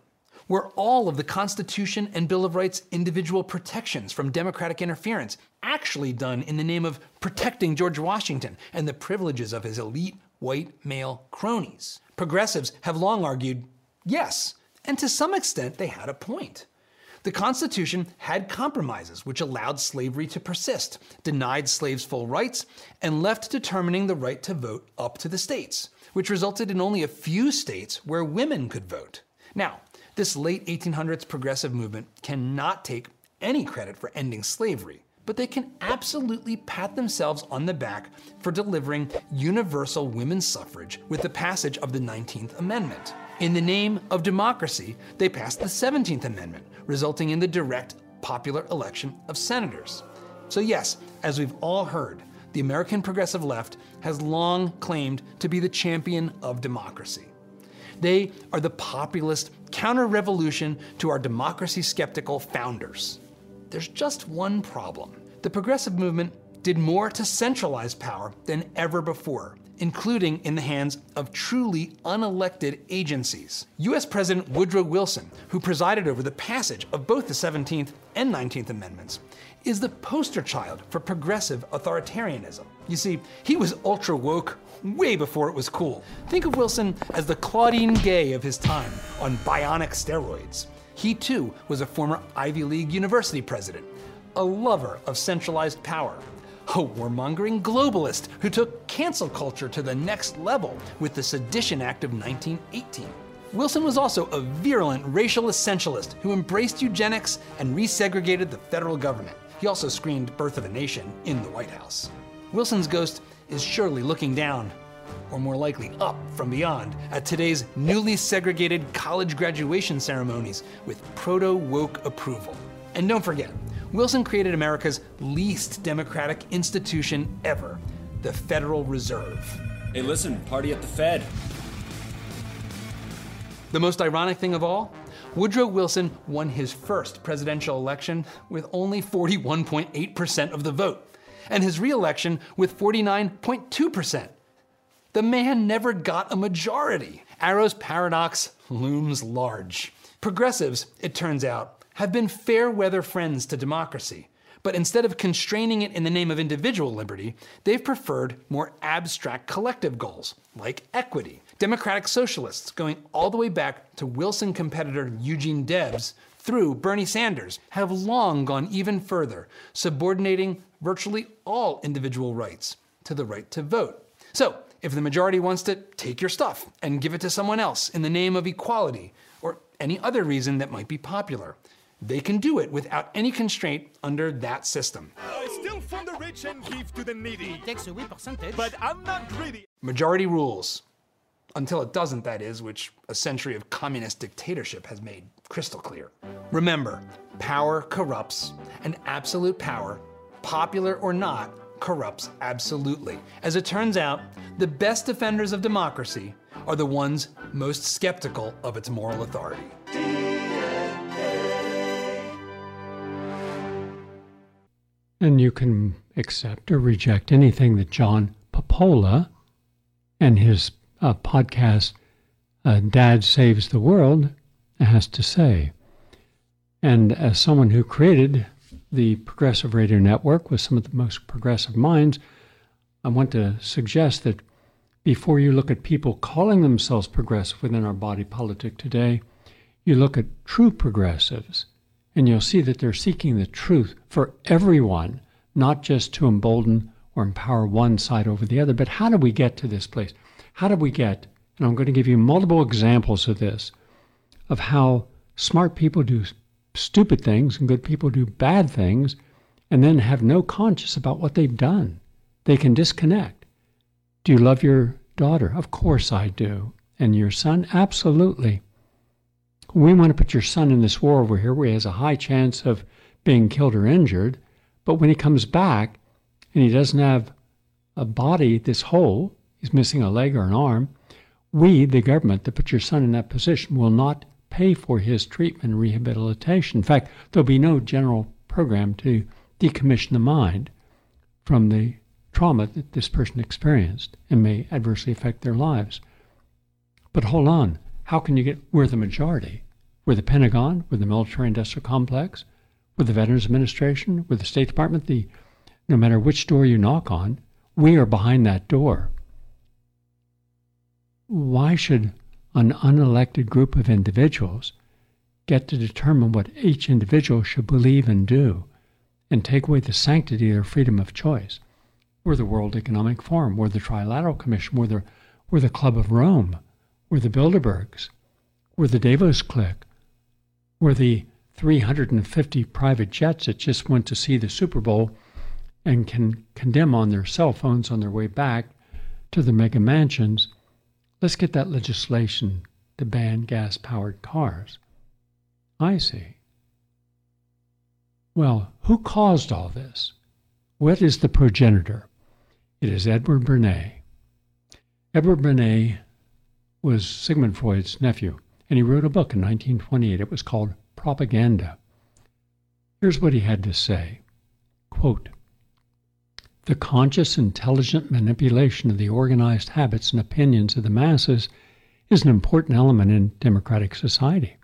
Were all of the Constitution and Bill of Rights individual protections from democratic interference actually done in the name of protecting George Washington and the privileges of his elite white male cronies? Progressives have long argued yes, and to some extent they had a point. The Constitution had compromises which allowed slavery to persist, denied slaves full rights, and left determining the right to vote up to the states, which resulted in only a few states where women could vote. Now, this late 1800s progressive movement cannot take any credit for ending slavery, but they can absolutely pat themselves on the back for delivering universal women's suffrage with the passage of the 19th Amendment. In the name of democracy, they passed the 17th Amendment, resulting in the direct popular election of senators. So, yes, as we've all heard, the American progressive left has long claimed to be the champion of democracy. They are the populist counter revolution to our democracy skeptical founders. There's just one problem. The progressive movement did more to centralize power than ever before, including in the hands of truly unelected agencies. US President Woodrow Wilson, who presided over the passage of both the 17th and 19th Amendments, is the poster child for progressive authoritarianism. You see, he was ultra woke way before it was cool. Think of Wilson as the Claudine Gay of his time on bionic steroids. He too was a former Ivy League university president, a lover of centralized power, a warmongering globalist who took cancel culture to the next level with the Sedition Act of 1918. Wilson was also a virulent racial essentialist who embraced eugenics and resegregated the federal government. He also screened Birth of a Nation in the White House. Wilson's ghost is surely looking down, or more likely up from beyond, at today's newly segregated college graduation ceremonies with proto woke approval. And don't forget, Wilson created America's least democratic institution ever the Federal Reserve. Hey, listen, party at the Fed. The most ironic thing of all Woodrow Wilson won his first presidential election with only 41.8% of the vote, and his reelection with 49.2%. The man never got a majority. Arrow's paradox looms large. Progressives, it turns out, have been fair weather friends to democracy. But instead of constraining it in the name of individual liberty, they've preferred more abstract collective goals, like equity. Democratic socialists, going all the way back to Wilson competitor Eugene Debs through Bernie Sanders, have long gone even further, subordinating virtually all individual rights to the right to vote. So, if the majority wants to take your stuff and give it to someone else in the name of equality or any other reason that might be popular, they can do it without any constraint under that system. I still fund the rich and give to the needy. Takes a wee percentage. But I'm not greedy. Majority rules. Until it doesn't, that is, which a century of communist dictatorship has made crystal clear. Remember, power corrupts, and absolute power, popular or not, corrupts absolutely. As it turns out, the best defenders of democracy are the ones most skeptical of its moral authority. And you can accept or reject anything that John Popola and his uh, podcast, uh, Dad Saves the World, has to say. And as someone who created the Progressive Radio Network with some of the most progressive minds, I want to suggest that before you look at people calling themselves progressive within our body politic today, you look at true progressives and you'll see that they're seeking the truth for everyone, not just to embolden or empower one side over the other, but how do we get to this place? How do we get, and I'm going to give you multiple examples of this, of how smart people do stupid things and good people do bad things and then have no conscience about what they've done. They can disconnect. Do you love your daughter? Of course I do. And your son? Absolutely. We want to put your son in this war over here where he has a high chance of being killed or injured. But when he comes back and he doesn't have a body this whole, he's missing a leg or an arm, we, the government that put your son in that position, will not pay for his treatment and rehabilitation. In fact, there'll be no general program to decommission the mind from the trauma that this person experienced and may adversely affect their lives. But hold on, how can you get, we're the majority. We're the Pentagon, we're the military industrial complex, we're the Veterans Administration, we're the State Department, the, no matter which door you knock on, we are behind that door. Why should an unelected group of individuals get to determine what each individual should believe and do and take away the sanctity of their freedom of choice? We're the World Economic Forum, we're the Trilateral Commission, we're the, we're the Club of Rome, we're the Bilderbergs, we're the Davos clique, we're the 350 private jets that just went to see the Super Bowl and can condemn on their cell phones on their way back to the mega mansions Let's get that legislation to ban gas powered cars. I see. Well, who caused all this? What is the progenitor? It is Edward Bernays. Edward Bernays was Sigmund Freud's nephew, and he wrote a book in 1928. It was called Propaganda. Here's what he had to say Quote, the conscious, intelligent manipulation of the organized habits and opinions of the masses is an important element in democratic society.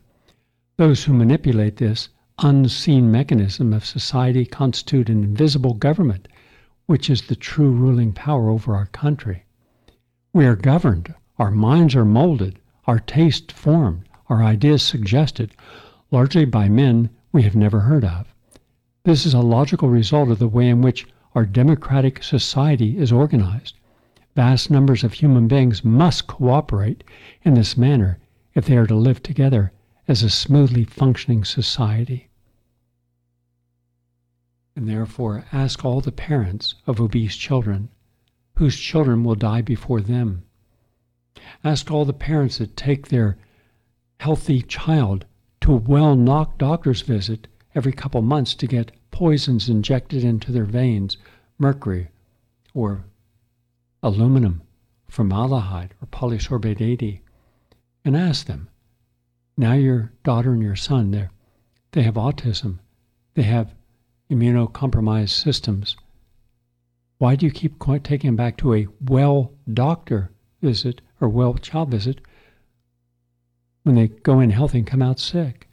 Those who manipulate this unseen mechanism of society constitute an invisible government, which is the true ruling power over our country. We are governed, our minds are molded, our tastes formed, our ideas suggested, largely by men we have never heard of. This is a logical result of the way in which our democratic society is organized. Vast numbers of human beings must cooperate in this manner if they are to live together as a smoothly functioning society. And therefore, ask all the parents of obese children whose children will die before them. Ask all the parents that take their healthy child to a well knocked doctor's visit every couple months to get poisons injected into their veins, mercury or aluminum, formaldehyde or polysorbate 80, and ask them, now your daughter and your son, they they have autism, they have immunocompromised systems. Why do you keep taking them back to a well doctor visit or well child visit when they go in healthy and come out sick?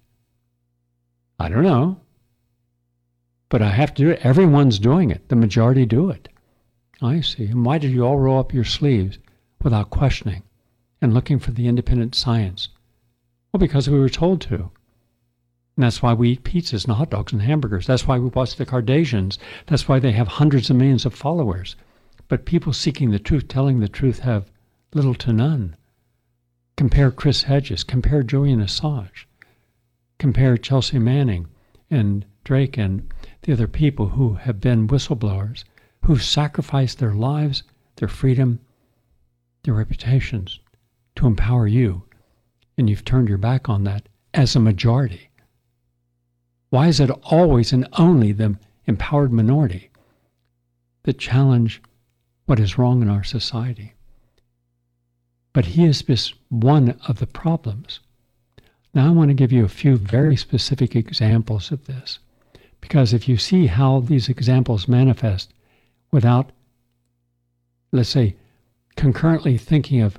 I don't know. But I have to do it. Everyone's doing it. The majority do it. I see. And why did you all roll up your sleeves without questioning and looking for the independent science? Well, because we were told to. And that's why we eat pizzas and hot dogs and hamburgers. That's why we watch the Kardashians. That's why they have hundreds of millions of followers. But people seeking the truth, telling the truth, have little to none. Compare Chris Hedges, compare Julian Assange, compare Chelsea Manning and Drake and the other people who have been whistleblowers, who've sacrificed their lives, their freedom, their reputations to empower you, and you've turned your back on that as a majority. Why is it always and only the empowered minority that challenge what is wrong in our society? But he is just one of the problems. Now, I want to give you a few very specific examples of this. Because if you see how these examples manifest without, let's say, concurrently thinking of,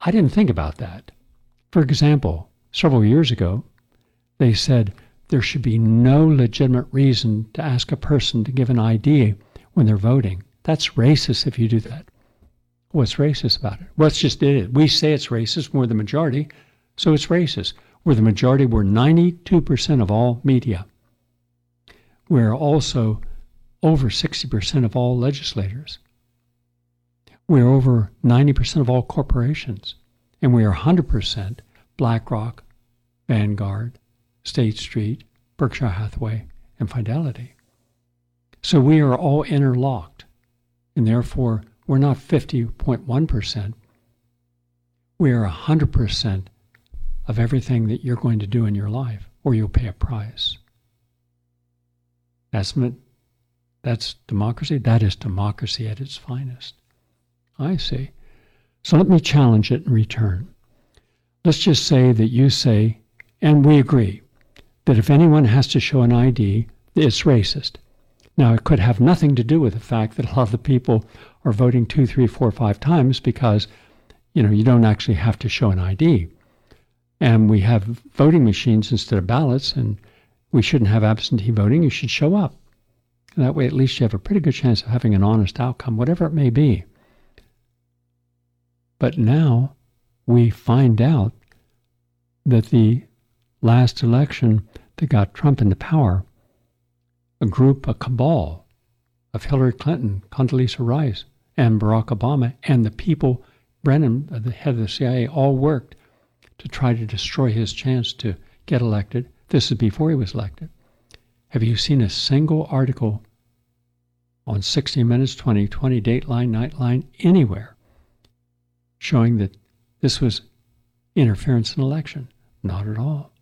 I didn't think about that. For example, several years ago, they said there should be no legitimate reason to ask a person to give an ID when they're voting. That's racist if you do that. What's racist about it? Well, just it. We say it's racist. We're the majority, so it's racist. We're the majority. We're 92% of all media We're also over 60% of all legislators. We're over 90% of all corporations. And we are 100% BlackRock, Vanguard, State Street, Berkshire Hathaway, and Fidelity. So we are all interlocked. And therefore, we're not 50.1%. We are 100% of everything that you're going to do in your life, or you'll pay a price. That's, that's democracy. That is democracy at its finest. I see. So let me challenge it in return. Let's just say that you say, and we agree, that if anyone has to show an ID, it's racist. Now, it could have nothing to do with the fact that a lot of the people are voting two, three, four, five times because, you know, you don't actually have to show an ID. And we have voting machines instead of ballots, and we shouldn't have absentee voting. You should show up. And that way, at least you have a pretty good chance of having an honest outcome, whatever it may be. But now we find out that the last election that got Trump into power, a group, a cabal of Hillary Clinton, Condoleezza Rice, and Barack Obama, and the people, Brennan, the head of the CIA, all worked to try to destroy his chance to get elected. This is before he was elected. Have you seen a single article on 60 Minutes, 2020, Dateline, Nightline, anywhere showing that this was interference in election. Not at all.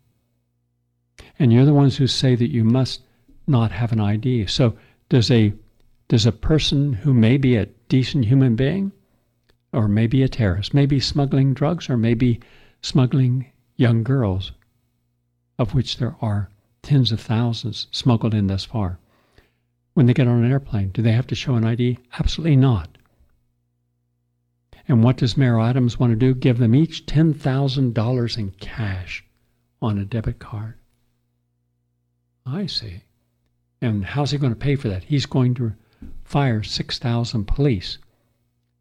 And you're the ones who say that you must not have an ID. So does a does a person who may be a decent human being or maybe a terrorist, maybe smuggling drugs or maybe smuggling young girls, of which there are tens of thousands smuggled in thus far. When they get on an airplane, do they have to show an ID? Absolutely not. And what does Mayor Adams want to do? Give them each $10,000 in cash on a debit card. I see. And how's he going to pay for that? He's going to fire 6,000 police.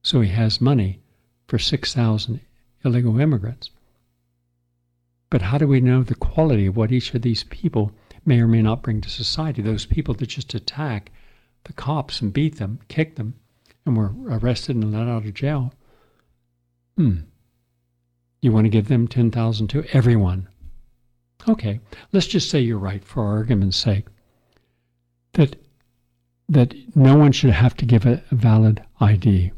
So he has money for 6,000 illegal immigrants. But how do we know the quality of what each of these people may or may not bring to society? Those people that just attack the cops and beat them, kick them, and were arrested and let out of jail Hmm. You want to give them 10,000 to everyone. Okay, let's just say you're right for argument's sake. That that no one should have to give a, valid ID.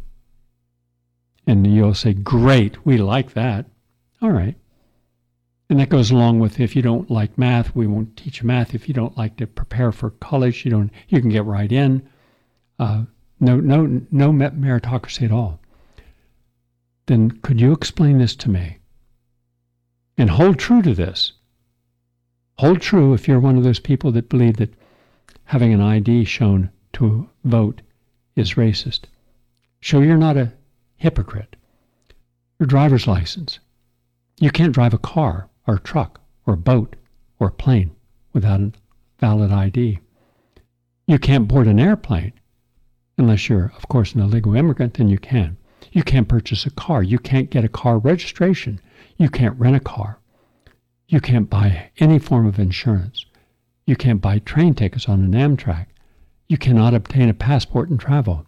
And you'll say, "Great, we like that." All right. And that goes along with if you don't like math, we won't teach math. If you don't like to prepare for college, you don't. You can get right in. Uh, no, no, no meritocracy at all then could you explain this to me? And hold true to this. Hold true if you're one of those people that believe that having an ID shown to vote is racist. Show you're not a hypocrite. Your driver's license. You can't drive a car or a truck or a boat or a plane without a valid ID. You can't board an airplane unless you're, of course, an illegal immigrant, then you can. You can't purchase a car. You can't get a car registration. You can't rent a car. You can't buy any form of insurance. You can't buy train tickets on an Amtrak. You cannot obtain a passport and travel.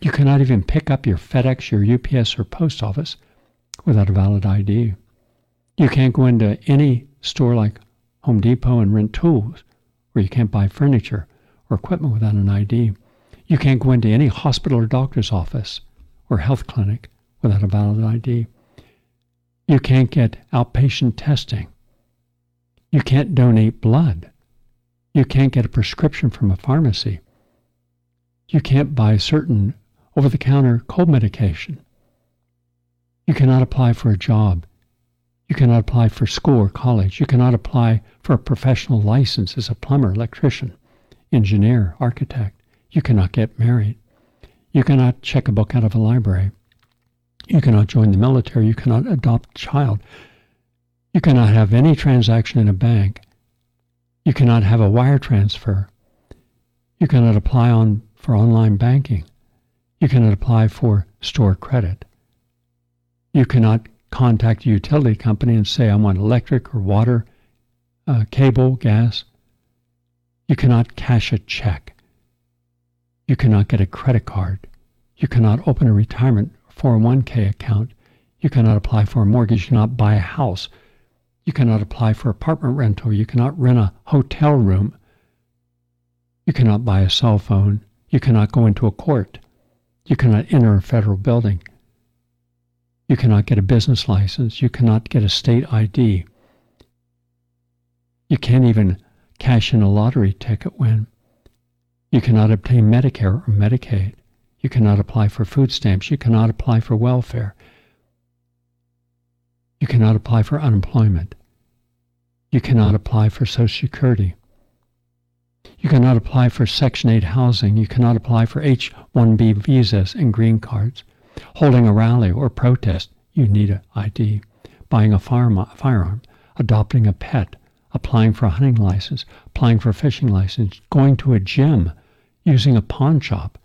You cannot even pick up your FedEx, your UPS, or post office without a valid ID. You can't go into any store like Home Depot and rent tools, or you can't buy furniture or equipment without an ID. You can't go into any hospital or doctor's office or health clinic without a valid ID. You can't get outpatient testing. You can't donate blood. You can't get a prescription from a pharmacy. You can't buy certain over the counter cold medication. You cannot apply for a job. You cannot apply for school or college. You cannot apply for a professional license as a plumber, electrician, engineer, architect. You cannot get married. You cannot check a book out of a library. You cannot join the military. You cannot adopt a child. You cannot have any transaction in a bank. You cannot have a wire transfer. You cannot apply on for online banking. You cannot apply for store credit. You cannot contact a utility company and say, I want electric or water, uh, cable, gas. You cannot cash a check. You cannot get a credit card. You cannot open a retirement 401k account. You cannot apply for a mortgage. You cannot buy a house. You cannot apply for apartment rental. You cannot rent a hotel room. You cannot buy a cell phone. You cannot go into a court. You cannot enter a federal building. You cannot get a business license. You cannot get a state ID. You can't even cash in a lottery ticket win. You cannot obtain Medicare or Medicaid. You cannot apply for food stamps. You cannot apply for welfare. You cannot apply for unemployment. You cannot apply for Social Security. You cannot apply for Section 8 housing. You cannot apply for H 1B visas and green cards. Holding a rally or protest, you need an ID. Buying a firearm, adopting a pet, applying for a hunting license, applying for a fishing license, going to a gym, using a pawn shop.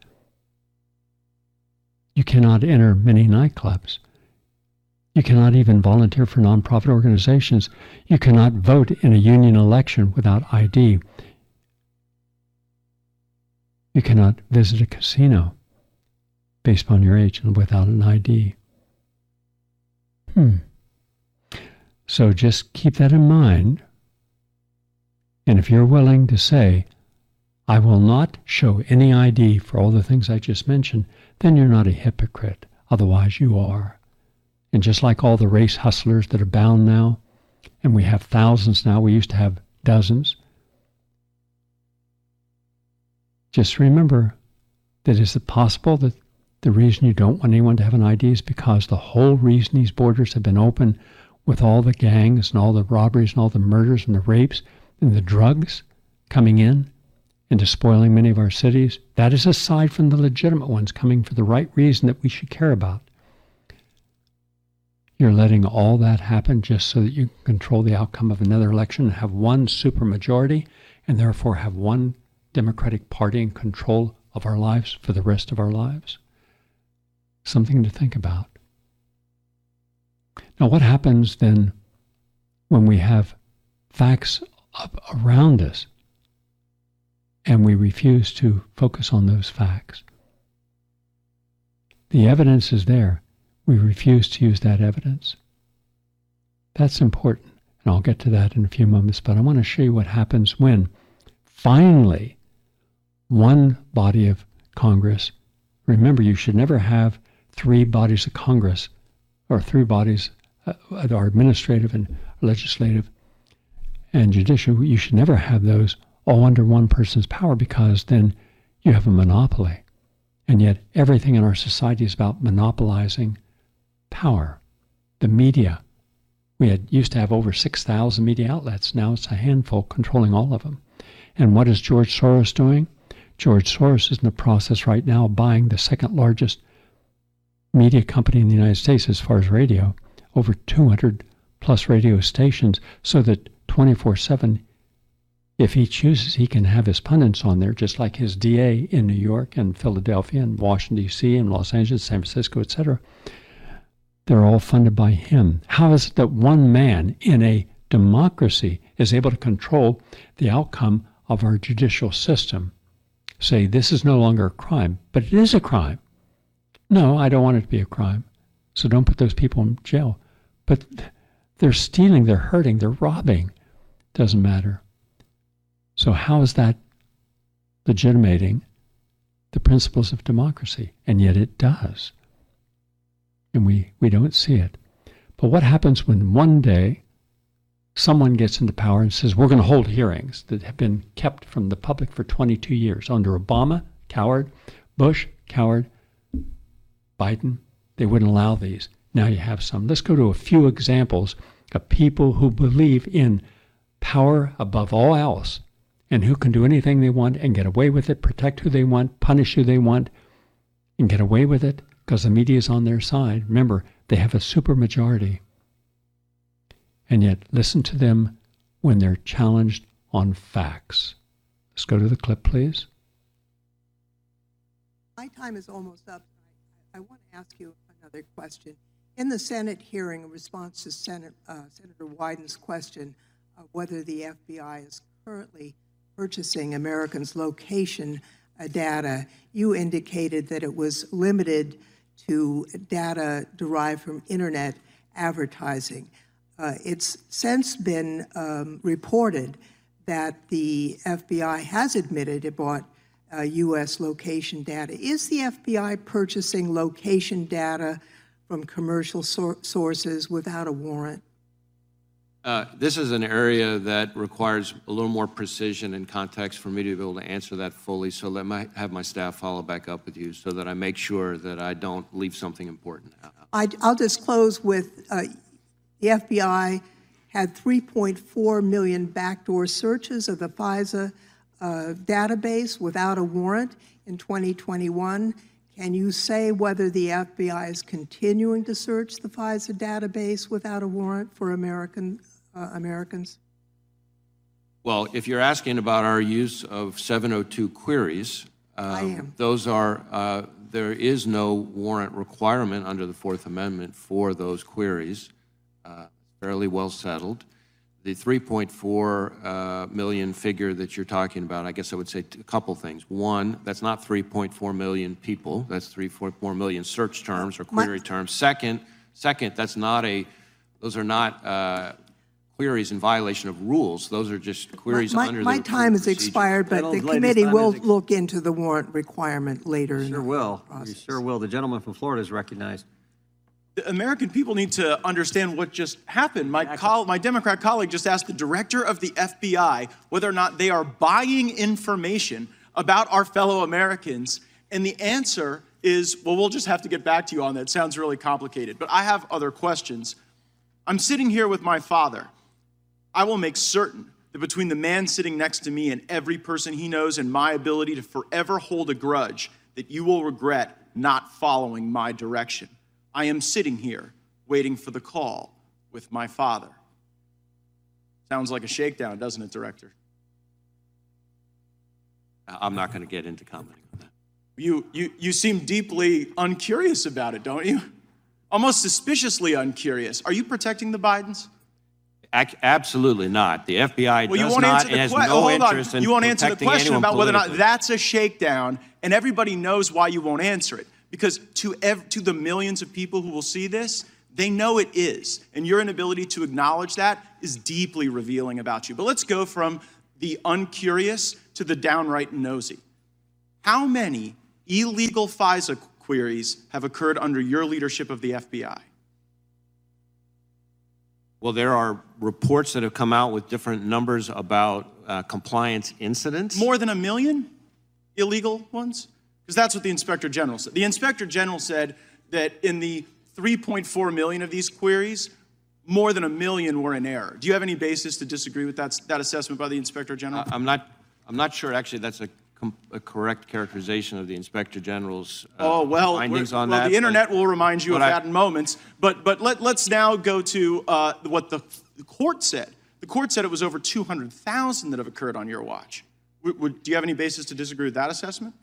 You cannot enter many nightclubs. You cannot even volunteer for nonprofit organizations. You cannot vote in a union election without ID. You cannot visit a casino based upon your age and without an ID. Hmm. So just keep that in mind. And if you're willing to say, I will not show any ID for all the things I just mentioned, then you're not a hypocrite. Otherwise, you are. And just like all the race hustlers that are bound now, and we have thousands now, we used to have dozens, just remember that is it possible that the reason you don't want anyone to have an ID is because the whole reason these borders have been open with all the gangs and all the robberies and all the murders and the rapes and the drugs coming in and despoiling many of our cities, that is aside from the legitimate ones coming for the right reason that we should care about. You're letting all that happen just so that you can control the outcome of another election and have one supermajority and therefore have one Democratic Party in control of our lives for the rest of our lives? Something to think about. Now, what happens then when we have facts up around us and we refuse to focus on those facts? The evidence is there. We refuse to use that evidence. That's important, and I'll get to that in a few moments, but I want to show you what happens when finally one body of Congress. Remember, you should never have three bodies of Congress or three bodies uh, are administrative and legislative and judicial. You should never have those all under one person's power because then you have a monopoly. And yet, everything in our society is about monopolizing power. The media. We had used to have over 6,000 media outlets. Now it's a handful controlling all of them. And what is George Soros doing? George Soros is in the process right now buying the second largest media company in the United States as far as radio, over 200 plus radio stations, so that 24 7, if he chooses, he can have his pundits on there, just like his DA in New York and Philadelphia and Washington, D.C., and Los Angeles, San Francisco, etc. They're all funded by him. How is it that one man in a democracy is able to control the outcome of our judicial system? say this is no longer a crime, but it is a crime. No, I don't want it to be a crime. So don't put those people in jail. But they're stealing, they're hurting, they're robbing. Doesn't matter. So how is that legitimating the principles of democracy? And yet it does. And we, we don't see it. But what happens when one day someone gets into power and says, we're going to hold hearings that have been kept from the public for 22 years. Under Obama, coward. Bush, coward. Biden, they wouldn't allow these. Now you have some. Let's go to a few examples of people who believe in power above all else and who can do anything they want and get away with it, protect who they want, punish who they want, and get away with it because the media is on their side. Remember, they have a supermajority. And yet, listen to them when they're challenged on facts. Let's go to the clip, please. My time is almost up. I, I want to ask you another question. In the Senate hearing, in response to Senate, uh, Senator Wyden's question of whether the FBI is currently purchasing Americans' location uh, data, you indicated that it was limited to data derived from internet advertising. Uh, it's since been um, reported that the FBI has admitted it bought uh, U.S. location data. Is the FBI purchasing location data from commercial sor- sources without a warrant? Uh, this is an area that requires a little more precision and context for me to be able to answer that fully. So let me have my staff follow back up with you so that I make sure that I don't leave something important out. I, will just close with uh, the FBI had 3.4 million backdoor searches of the FISA uh, database without a warrant in 2021. Can you say whether the FBI is continuing to search the FISA database without a warrant for American uh, Americans? Well, if you're asking about our use of 702 queries, um, those are uh, there is no warrant requirement under the Fourth Amendment for those queries. Uh, fairly well settled. The 3.4 uh, million figure that you're talking about, I guess I would say a couple things. One, that's not 3.4 million people. That's 3.4 million search terms or query terms. Second, second, that's not a. Those are not uh, queries in violation of rules. Those are just queries my, under my the time has expired, but the committee will look into the warrant requirement later. in Sure the will. process. You sure will. The gentleman from Florida is recognized. The American people need to understand what just happened. My, col- my Democrat colleague just asked the director of the FBI whether or not they are buying information about our fellow Americans. And the answer is, well, we'll just have to get back to you on that. It sounds really complicated. But I have other questions. I'm sitting here with my father. I will make certain that between the man sitting next to me and every person he knows and my ability to forever hold a grudge, that you will regret not following my direction. I am sitting here waiting for the call with my father. Sounds like a shakedown, doesn't it, Director? I'm not going to get into commenting on that. You, you, you seem deeply uncurious about it, don't you? Almost suspiciously uncurious. Are you protecting the Bidens? Absolutely not. The FBI Well, does not and has question. no hold on. interest in You won't answer the question about whether or not that's a shakedown, and everybody knows why you won't answer it. Because to ev- to the millions of people who will see this, they know it is, and your inability to acknowledge that is deeply revealing about you. But let's go from the uncurious to the downright nosy. How many illegal FISA queries have occurred under your leadership of the FBI? Well, there are reports that have come out with different numbers about uh, compliance incidents. More than a million illegal ones? Because that's what the Inspector General said. The Inspector General said that in the 3.4 million of these queries, more than a million were in error. Do you have any basis to disagree with that, that assessment by the Inspector General? I'm not. I'm not sure. Actually, that's a, a correct characterization of the Inspector General's uh, oh well, findings on well, that. the internet will remind you of I- that in moments. But but let, let's now go to uh, what the, the court said. The court said it was over 200,000 that have occurred on your watch. Would, would, do you have any basis to disagree with that assessment?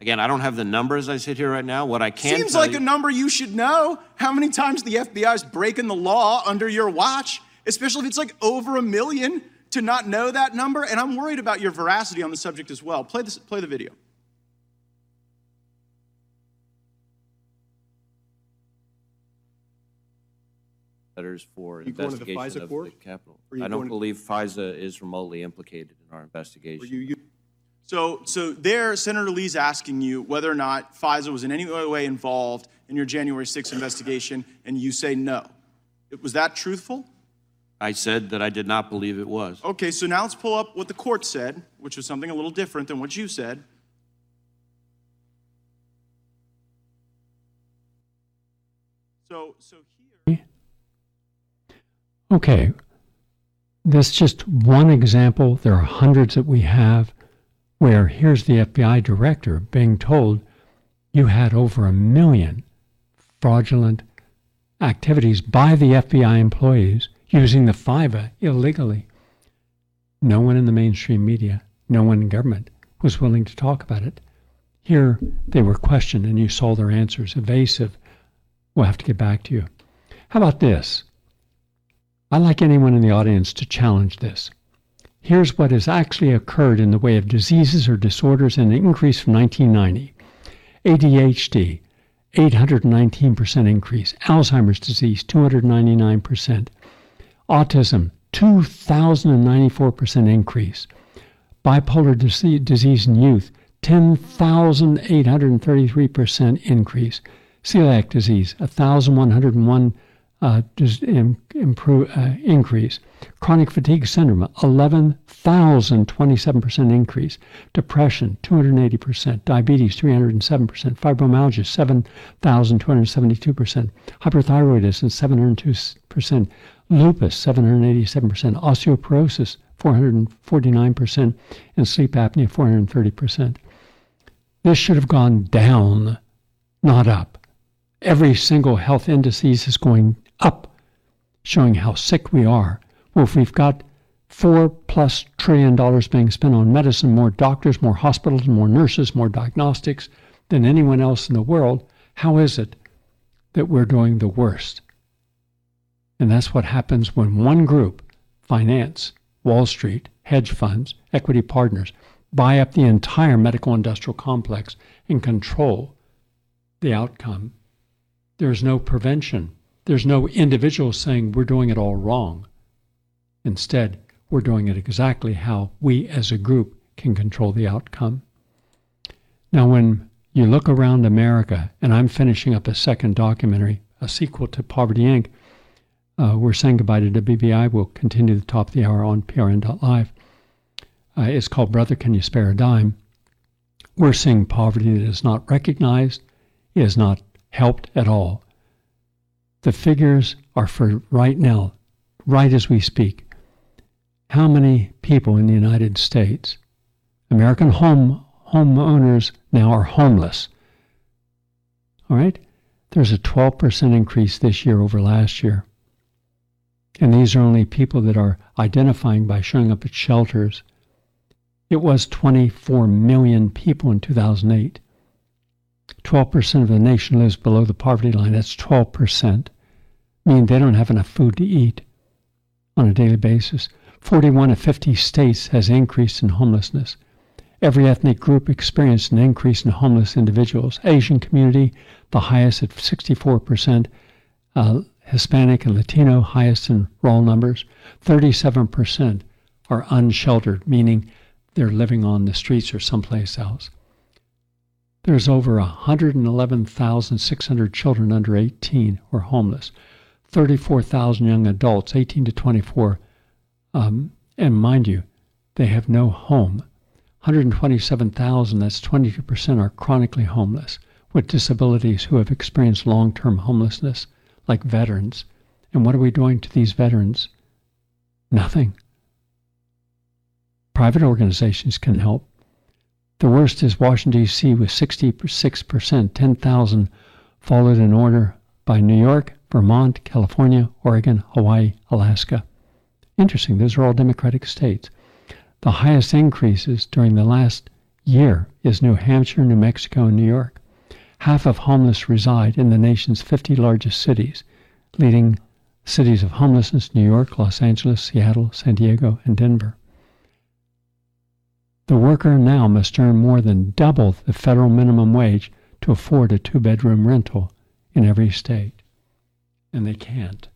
Again, I don't have the numbers as I sit here right now. What I can Seems like you, a number you should know. How many times the FBI is breaking the law under your watch, especially if it's like over a million to not know that number. And I'm worried about your veracity on the subject as well. Play, this, play the video. letters for You going to the investigation FISA of court? the Capitol. Or you I don't going- believe FISA is remotely implicated in our investigation. So, so there, Senator Lee's asking you whether or not FISA was in any way involved in your January 6th investigation, and you say no. It- Was that truthful? I said that I did not believe it was. Okay, so now let's pull up what the court said, which was something a little different than what you said. So, so here. Okay. This is just one example. There are hundreds that we have where here's the FBI director being told you had over a million fraudulent activities by the FBI employees using the FISA illegally. No one in the mainstream media, no one in government was willing to talk about it. Here they were questioned and you saw their answers evasive. We'll have to get back to you. How about this? I'd like anyone in the audience to challenge this. Here's what has actually occurred in the way of diseases or disorders in an increase from 1990. ADHD, 819% increase. Alzheimer's disease, 299%. Autism, 2,094% increase. Bipolar disease in youth, 10,833% increase. Celiac disease, 1,101 uh, improve, uh, increase. Chronic fatigue syndrome, 11,027% increase. Depression, 280%. Diabetes, 307%. Fibromyalgia, 7,272%. Hyperthyroidism, 702%. Lupus, 787%. Osteoporosis, 449%. And sleep apnea, 430%. This should have gone down, not up. Every single health indices is going up, showing how sick we are. Well, if we've got four plus trillion dollars being spent on medicine, more doctors, more hospitals, more nurses, more diagnostics than anyone else in the world, how is it that we're doing the worst? And that's what happens when one group, finance, Wall Street, hedge funds, equity partners, buy up the entire medical industrial complex and control the outcome. There's no prevention. There's no individual saying we're doing it all wrong. Instead, we're doing it exactly how we as a group can control the outcome. Now, when you look around America, and I'm finishing up a second documentary, a sequel to Poverty Inc., uh, we're saying goodbye to WBAI. We'll continue the top of the hour on PRN.live. Uh, it's called Brother, Can You Spare a Dime? We're seeing poverty that is not recognized, is not helped at all. The figures are for right now, right as we speak. How many people in the United States, American home homeowners now are homeless? All right? There's a 12% increase this year over last year. And these are only people that are identifying by showing up at shelters. It was 24 million people in 2008. 12% of the nation lives below the poverty line. That's 12%. Meaning they don't have enough food to eat on a daily basis. 41 of 50 states has increased in homelessness. Every ethnic group experienced an increase in homeless individuals. Asian community, the highest at 64%. Uh, Hispanic and Latino, highest in raw numbers. 37% are unsheltered, meaning they're living on the streets or someplace else. There's over 111,600 children under 18 who are homeless, 34,000 young adults, 18 to 24, um, and mind you, they have no home. 127,000, that's 22%, are chronically homeless with disabilities who have experienced long term homelessness, like veterans. And what are we doing to these veterans? Nothing. Private organizations can help. The worst is Washington, D.C., with 66%, 10,000, followed in order by New York, Vermont, California, Oregon, Hawaii, Alaska. Interesting, those are all Democratic states. The highest increases during the last year is New Hampshire, New Mexico, and New York. Half of homeless reside in the nation's 50 largest cities, leading cities of homelessness New York, Los Angeles, Seattle, San Diego, and Denver. The worker now must earn more than double the federal minimum wage to afford a two bedroom rental in every state. And they can't.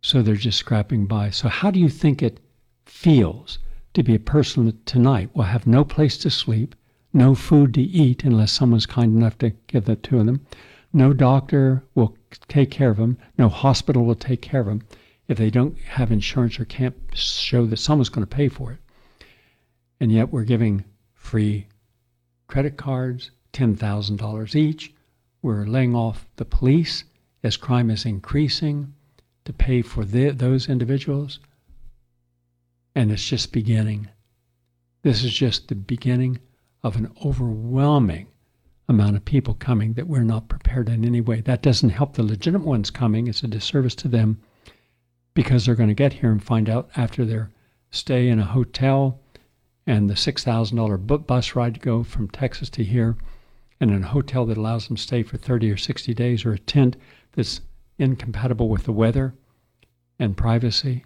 So they're just scrapping by. So, how do you think it feels to be a person that tonight will have no place to sleep, no food to eat unless someone's kind enough to give that to them? No doctor will take care of them, no hospital will take care of them if they don't have insurance or can't show that someone's going to pay for it and yet we're giving free credit cards, $10,000 each. We're laying off the police as crime is increasing to pay for the, those individuals. And it's just beginning. This is just the beginning of an overwhelming amount of people coming that we're not prepared in any way. That doesn't help the legitimate ones coming. It's a disservice to them because they're going to get here and find out after their stay in a hotel and the $6,000 bus ride to go from Texas to here, and a hotel that allows them to stay for 30 or 60 days, or a tent that's incompatible with the weather and privacy,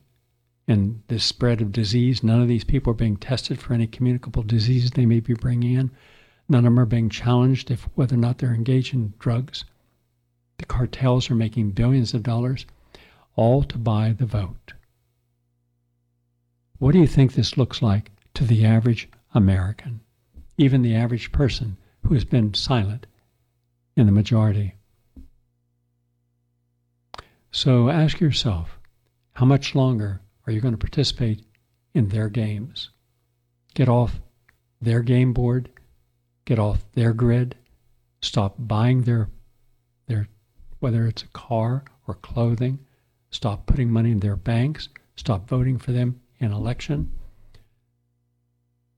and this spread of disease. None of these people are being tested for any communicable disease they may be bringing in. None of them are being challenged if whether or not they're engaged in drugs. The cartels are making billions of dollars, all to buy the vote. What do you think this looks like to the average American, even the average person who has been silent in the majority? So ask yourself how much longer are you going to participate in their games? Get off their game board, get off their grid, stop buying their their whether it's a car or clothing, stop putting money in their banks, stop voting for them in election.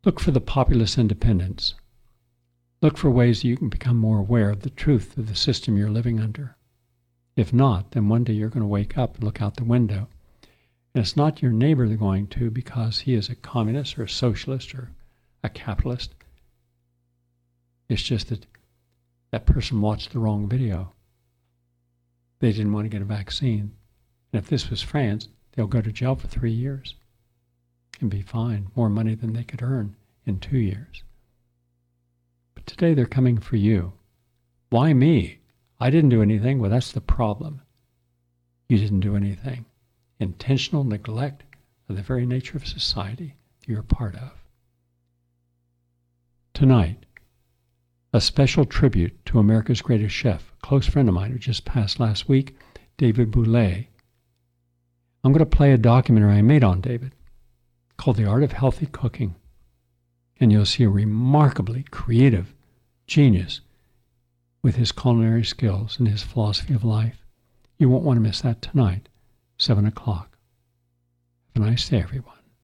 Look for the populist independence. Look for ways you can become more aware of the truth of the system you're living under. If not, then one day you're going to wake up and look out the window. And it's not your neighbor they're going to because he is a communist or a socialist or a capitalist. It's just that that person watched the wrong video. They didn't want to get a vaccine. And if this was France, they'll go to jail for three years and be fined more money than they could earn in two years. But today they're coming for you. Why me? I didn't do anything. Well, that's the problem. You didn't do anything. Intentional neglect of the very nature of society you're a part of. Tonight, a special tribute to America's greatest chef, a close friend of mine who just passed last week, David Bouley. I'm going to play a documentary I made on David called The Art of Healthy Cooking. And you'll see a remarkably creative genius with his culinary skills and his philosophy of life. You won't want to miss that tonight, 7 o'clock. Have a nice day, everyone.